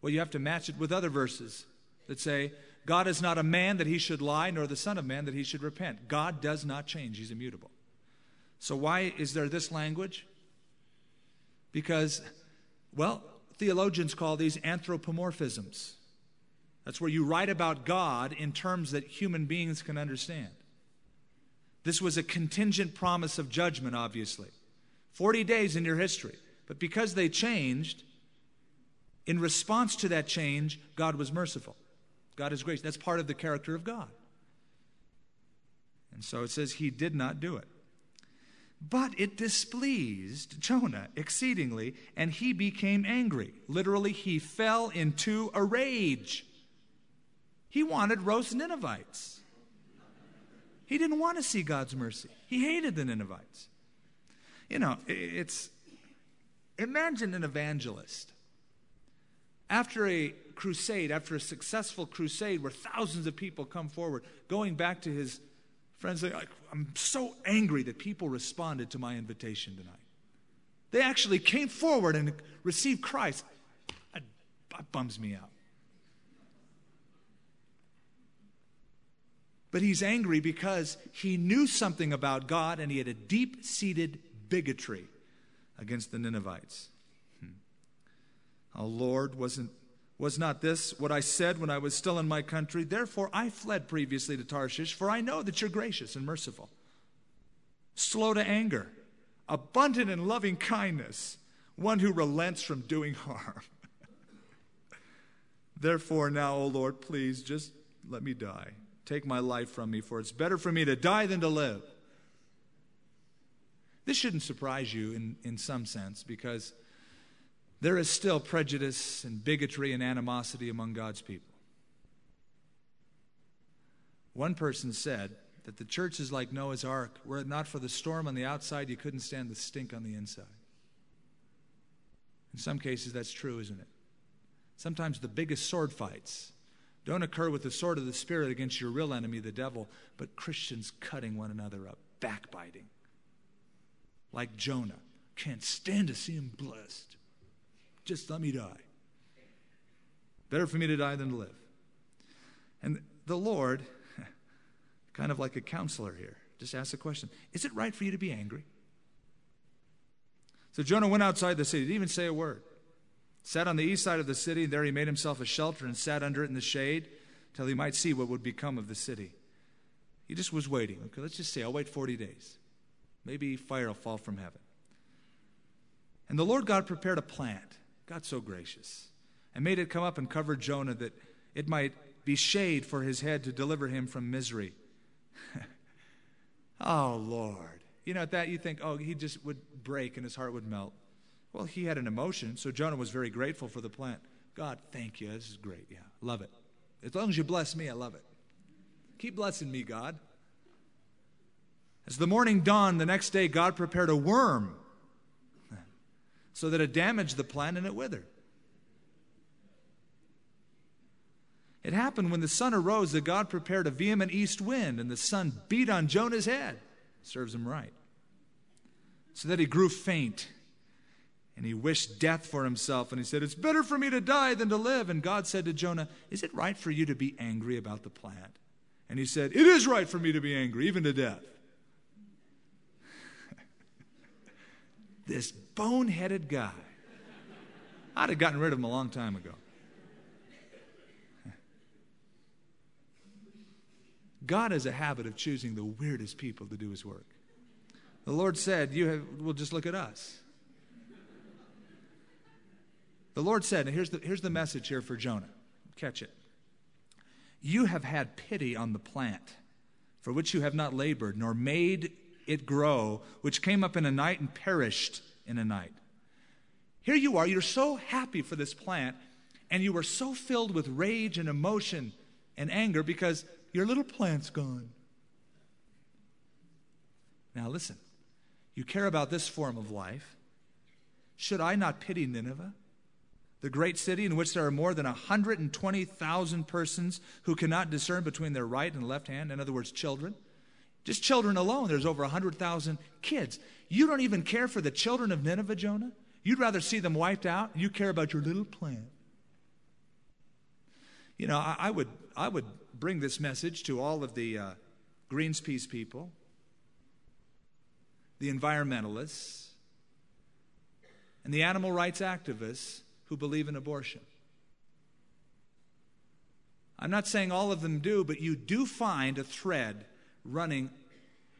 Well, you have to match it with other verses that say, God is not a man that he should lie, nor the Son of Man that he should repent. God does not change, he's immutable. So, why is there this language? Because, well, theologians call these anthropomorphisms. That's where you write about God in terms that human beings can understand. This was a contingent promise of judgment, obviously. 40 days in your history. But because they changed, in response to that change, God was merciful. God is gracious. That's part of the character of God. And so it says he did not do it. But it displeased Jonah exceedingly, and he became angry. Literally, he fell into a rage. He wanted roast Ninevites. He didn't want to see God's mercy. He hated the Ninevites. You know, it's imagine an evangelist after a crusade, after a successful crusade where thousands of people come forward, going back to his friends, I'm so angry that people responded to my invitation tonight. They actually came forward and received Christ. That, bums me out. But he's angry because he knew something about God and he had a deep seated bigotry against the Ninevites. Oh Lord, wasn't was not this what I said when I was still in my country? Therefore I fled previously to Tarshish, for I know that you're gracious and merciful, slow to anger, abundant in loving kindness, one who relents from doing harm. Therefore now, O Lord, please just let me die. Take my life from me, for it's better for me to die than to live. This shouldn't surprise you in, in some sense because there is still prejudice and bigotry and animosity among God's people. One person said that the church is like Noah's ark. Were it not for the storm on the outside, you couldn't stand the stink on the inside. In some cases, that's true, isn't it? Sometimes the biggest sword fights don't occur with the sword of the Spirit against your real enemy, the devil, but Christians cutting one another up, backbiting. Like Jonah. Can't stand to see him blessed. Just let me die. Better for me to die than to live. And the Lord, kind of like a counselor here, just asks a question Is it right for you to be angry? So Jonah went outside the city, didn't even say a word. Sat on the east side of the city, and there he made himself a shelter and sat under it in the shade till he might see what would become of the city. He just was waiting. Okay, let's just say, I'll wait 40 days. Maybe fire will fall from heaven. And the Lord God prepared a plant God's so gracious. And made it come up and cover Jonah that it might be shade for his head to deliver him from misery. oh, Lord. You know, at that you think, oh, he just would break and his heart would melt. Well, he had an emotion, so Jonah was very grateful for the plant. God, thank you. This is great. Yeah, love it. As long as you bless me, I love it. Keep blessing me, God. As the morning dawned the next day, God prepared a worm so that it damaged the plant and it withered. It happened when the sun arose that God prepared a vehement east wind, and the sun beat on Jonah's head. Serves him right. So that he grew faint, and he wished death for himself, and he said, It's better for me to die than to live. And God said to Jonah, Is it right for you to be angry about the plant? And he said, It is right for me to be angry, even to death. This boneheaded guy. I'd have gotten rid of him a long time ago. God has a habit of choosing the weirdest people to do his work. The Lord said, You have, well, just look at us. The Lord said, and here's the, here's the message here for Jonah. Catch it. You have had pity on the plant for which you have not labored, nor made it grow, which came up in a night and perished in a night. Here you are, you're so happy for this plant, and you were so filled with rage and emotion and anger because your little plant's gone. Now, listen, you care about this form of life. Should I not pity Nineveh? the great city in which there are more than 120,000 persons who cannot discern between their right and left hand, in other words, children. Just children alone, there's over 100,000 kids. You don't even care for the children of Nineveh, Jonah? You'd rather see them wiped out? You care about your little plant. You know, I, I would, I would bring this message to all of the uh, people, the environmentalists, and the animal rights activists who believe in abortion. I'm not saying all of them do, but you do find a thread running.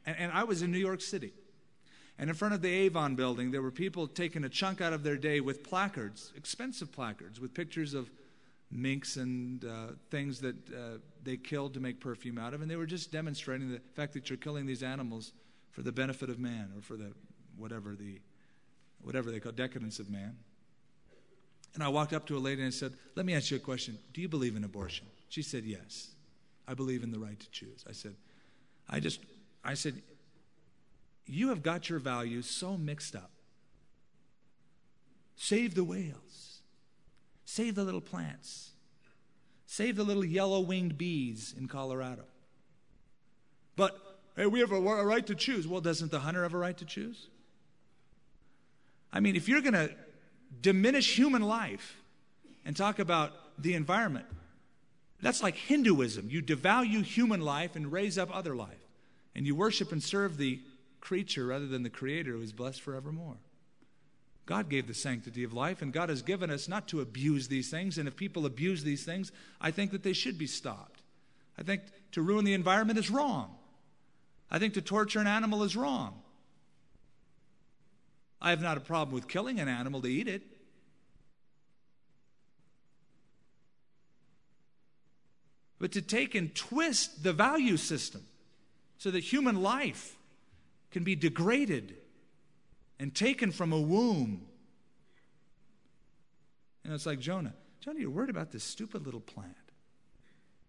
And, and, I was in New York City. And in front of the Avon building, there were people taking a chunk out of their day with placards, expensive placards, with pictures of minks and uh, things that uh, they killed to make perfume out of. And they were just demonstrating the fact that you're killing these animals for the benefit of man or for the whatever the whatever they call decadence of man. And I walked up to a lady and I said, Let me ask you a question. Do you believe in abortion? She said, Yes. I believe in the right to choose. I said, I just, I said, You have got your values so mixed up. Save the whales, save the little plants, save the little yellow winged bees in Colorado. But, hey, we have a, a right to choose. Well, doesn't the hunter have a right to choose? I mean, if you're going to diminish human life and talk about the environment. That's like Hinduism. You devalue human life and raise up other life. And you worship and serve the creature rather than the creator who is blessed forevermore. God gave the sanctity of life, and God has given us not to abuse these things. And if people abuse these things, I think that they should be stopped. I think to ruin the environment is wrong. I think to torture an animal is wrong. I have not a problem with killing an animal to eat it. But to take and twist the value system so that human life can be degraded and taken from a womb. And it's like Jonah. Jonah, you're worried about this stupid little plant.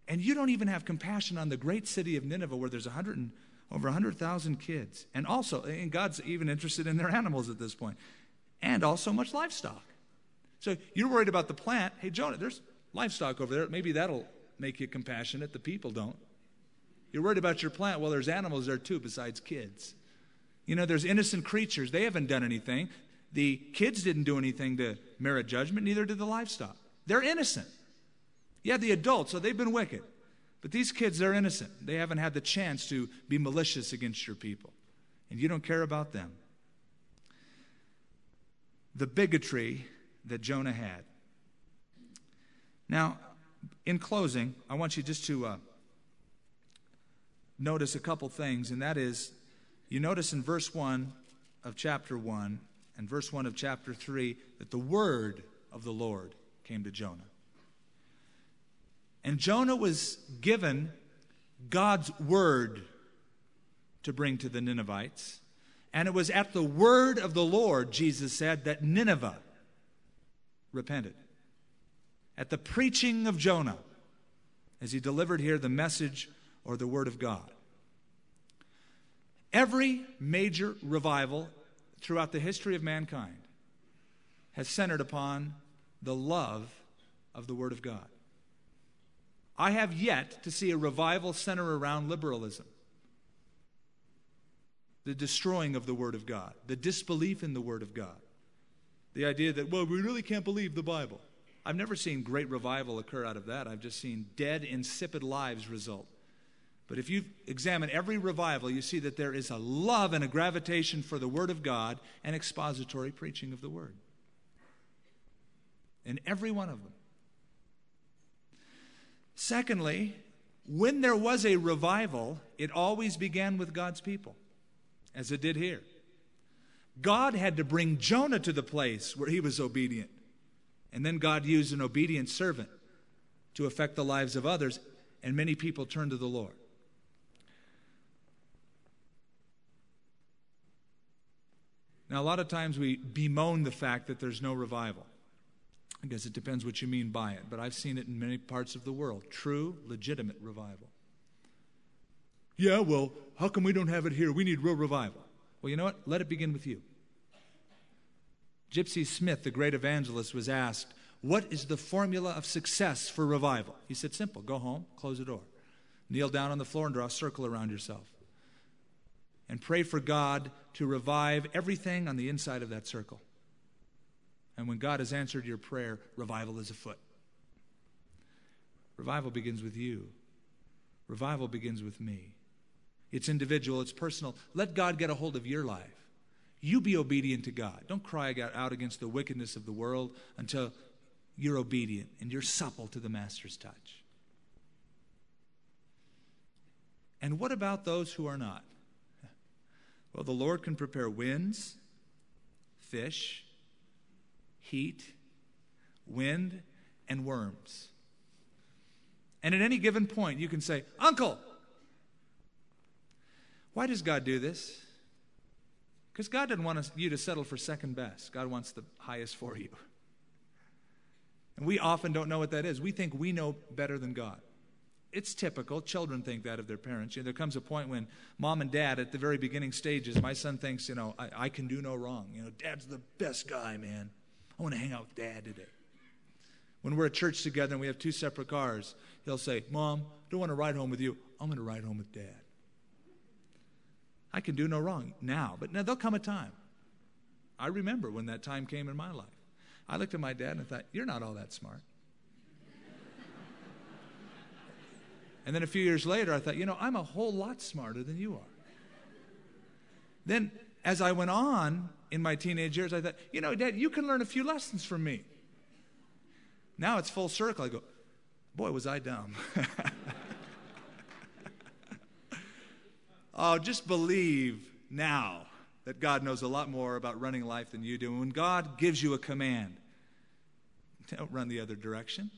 And you don't even have compassion on the great city of Nineveh where there's 100 and over 100,000 kids. And also, and God's even interested in their animals at this point, and also much livestock. So you're worried about the plant. Hey, Jonah, there's livestock over there. Maybe that'll make you compassionate. The people don't. You're worried about your plant. Well, there's animals there too, besides kids. You know, there's innocent creatures. They haven't done anything. The kids didn't do anything to merit judgment, neither did the livestock. They're innocent. Yeah, the adults, so they've been wicked. But these kids, they're innocent. They haven't had the chance to be malicious against your people. And you don't care about them. The bigotry that Jonah had. Now, in closing, I want you just to uh, notice a couple things, and that is you notice in verse 1 of chapter 1 and verse 1 of chapter 3 that the word of the Lord came to Jonah. And Jonah was given God's word to bring to the Ninevites. And it was at the word of the Lord, Jesus said, that Nineveh repented. At the preaching of Jonah, as he delivered here the message or the word of God. Every major revival throughout the history of mankind has centered upon the love of the word of God. I have yet to see a revival center around liberalism, the destroying of the Word of God, the disbelief in the Word of God, the idea that, well, we really can't believe the Bible. I've never seen great revival occur out of that. I've just seen dead, insipid lives result. But if you examine every revival, you see that there is a love and a gravitation for the Word of God and expository preaching of the Word. In every one of them. Secondly, when there was a revival, it always began with God's people, as it did here. God had to bring Jonah to the place where he was obedient. And then God used an obedient servant to affect the lives of others, and many people turned to the Lord. Now, a lot of times we bemoan the fact that there's no revival. I guess it depends what you mean by it, but I've seen it in many parts of the world true, legitimate revival. Yeah, well, how come we don't have it here? We need real revival. Well, you know what? Let it begin with you. Gypsy Smith, the great evangelist, was asked, What is the formula of success for revival? He said, Simple go home, close the door, kneel down on the floor, and draw a circle around yourself. And pray for God to revive everything on the inside of that circle. And when God has answered your prayer, revival is afoot. Revival begins with you, revival begins with me. It's individual, it's personal. Let God get a hold of your life. You be obedient to God. Don't cry out against the wickedness of the world until you're obedient and you're supple to the Master's touch. And what about those who are not? Well, the Lord can prepare winds, fish, heat, wind, and worms. And at any given point, you can say, Uncle! Why does God do this? Because God didn't want you to settle for second best. God wants the highest for you. And we often don't know what that is. We think we know better than God. It's typical. Children think that of their parents. You know, there comes a point when mom and dad, at the very beginning stages, my son thinks, you know, I, I can do no wrong. You know, dad's the best guy, man. I want to hang out with dad today. When we're at church together and we have two separate cars, he'll say, Mom, I don't want to ride home with you. I'm going to ride home with dad. I can do no wrong now, but now there'll come a time. I remember when that time came in my life. I looked at my dad and I thought, You're not all that smart. and then a few years later, I thought, You know, I'm a whole lot smarter than you are. Then, as I went on in my teenage years, I thought, You know, Dad, you can learn a few lessons from me. Now it's full circle. I go, Boy, was I dumb. Oh, just believe now that God knows a lot more about running life than you do. And when God gives you a command, don't run the other direction.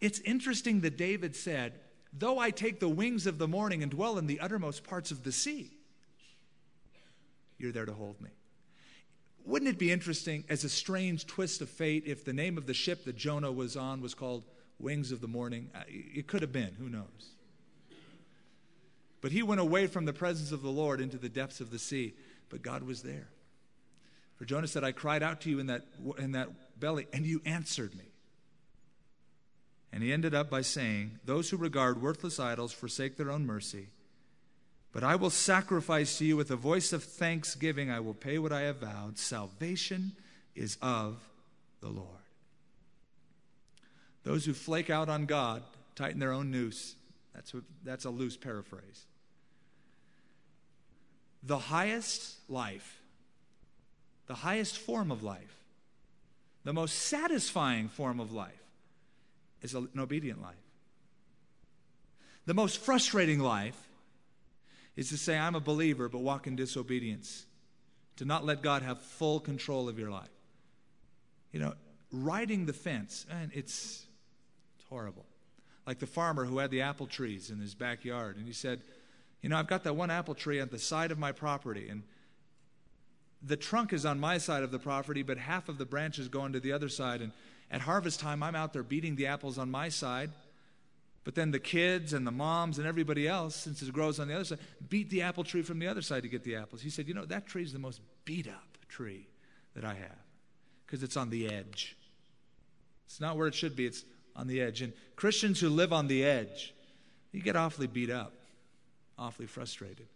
It's interesting that David said, Though I take the wings of the morning and dwell in the uttermost parts of the sea, you're there to hold me. Wouldn't it be interesting, as a strange twist of fate, if the name of the ship that Jonah was on was called Wings of the Morning? Uh, it could have been, who knows? But he went away from the presence of the Lord into the depths of the sea. But God was there. For Jonah said, I cried out to you in that, in that belly, and you answered me. And he ended up by saying, Those who regard worthless idols forsake their own mercy. But I will sacrifice to you with a voice of thanksgiving. I will pay what I have vowed. Salvation is of the Lord. Those who flake out on God tighten their own noose. That's, what, that's a loose paraphrase. The highest life, the highest form of life, the most satisfying form of life is an obedient life. The most frustrating life is to say, I'm a believer, but walk in disobedience, to not let God have full control of your life. You know, riding the fence, and it's, it's horrible. Like the farmer who had the apple trees in his backyard, and he said, you know, I've got that one apple tree at the side of my property, and the trunk is on my side of the property, but half of the branches go into the other side. And at harvest time, I'm out there beating the apples on my side. But then the kids and the moms and everybody else, since it grows on the other side, beat the apple tree from the other side to get the apples. He said, You know, that tree is the most beat up tree that I have because it's on the edge. It's not where it should be, it's on the edge. And Christians who live on the edge, you get awfully beat up awfully frustrated.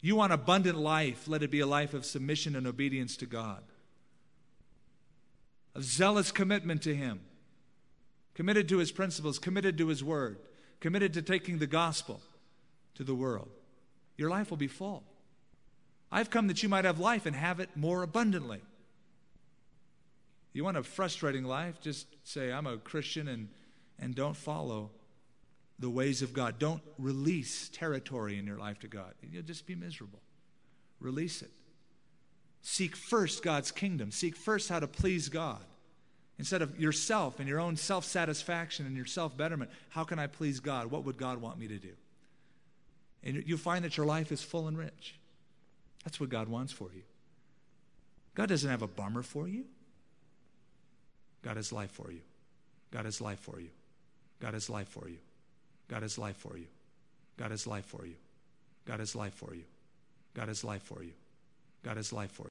You want abundant life, let it be a life of submission and obedience to God, of zealous commitment to Him, committed to His principles, committed to His word, committed to taking the gospel to the world. Your life will be full. I've come that you might have life and have it more abundantly. You want a frustrating life? Just say, I'm a Christian and, and don't follow the ways of God. Don't release territory in your life to God. You'll just be miserable. Release it. Seek first God's kingdom. Seek first how to please God. Instead of yourself and your own self satisfaction and your self betterment, how can I please God? What would God want me to do? And you'll find that your life is full and rich. That's what God wants for you. God doesn't have a bummer for you. God has life for you. God has life for you. God has life for you. God has life for you. God has life for you. God has life for you. God has life for you. God has life for you.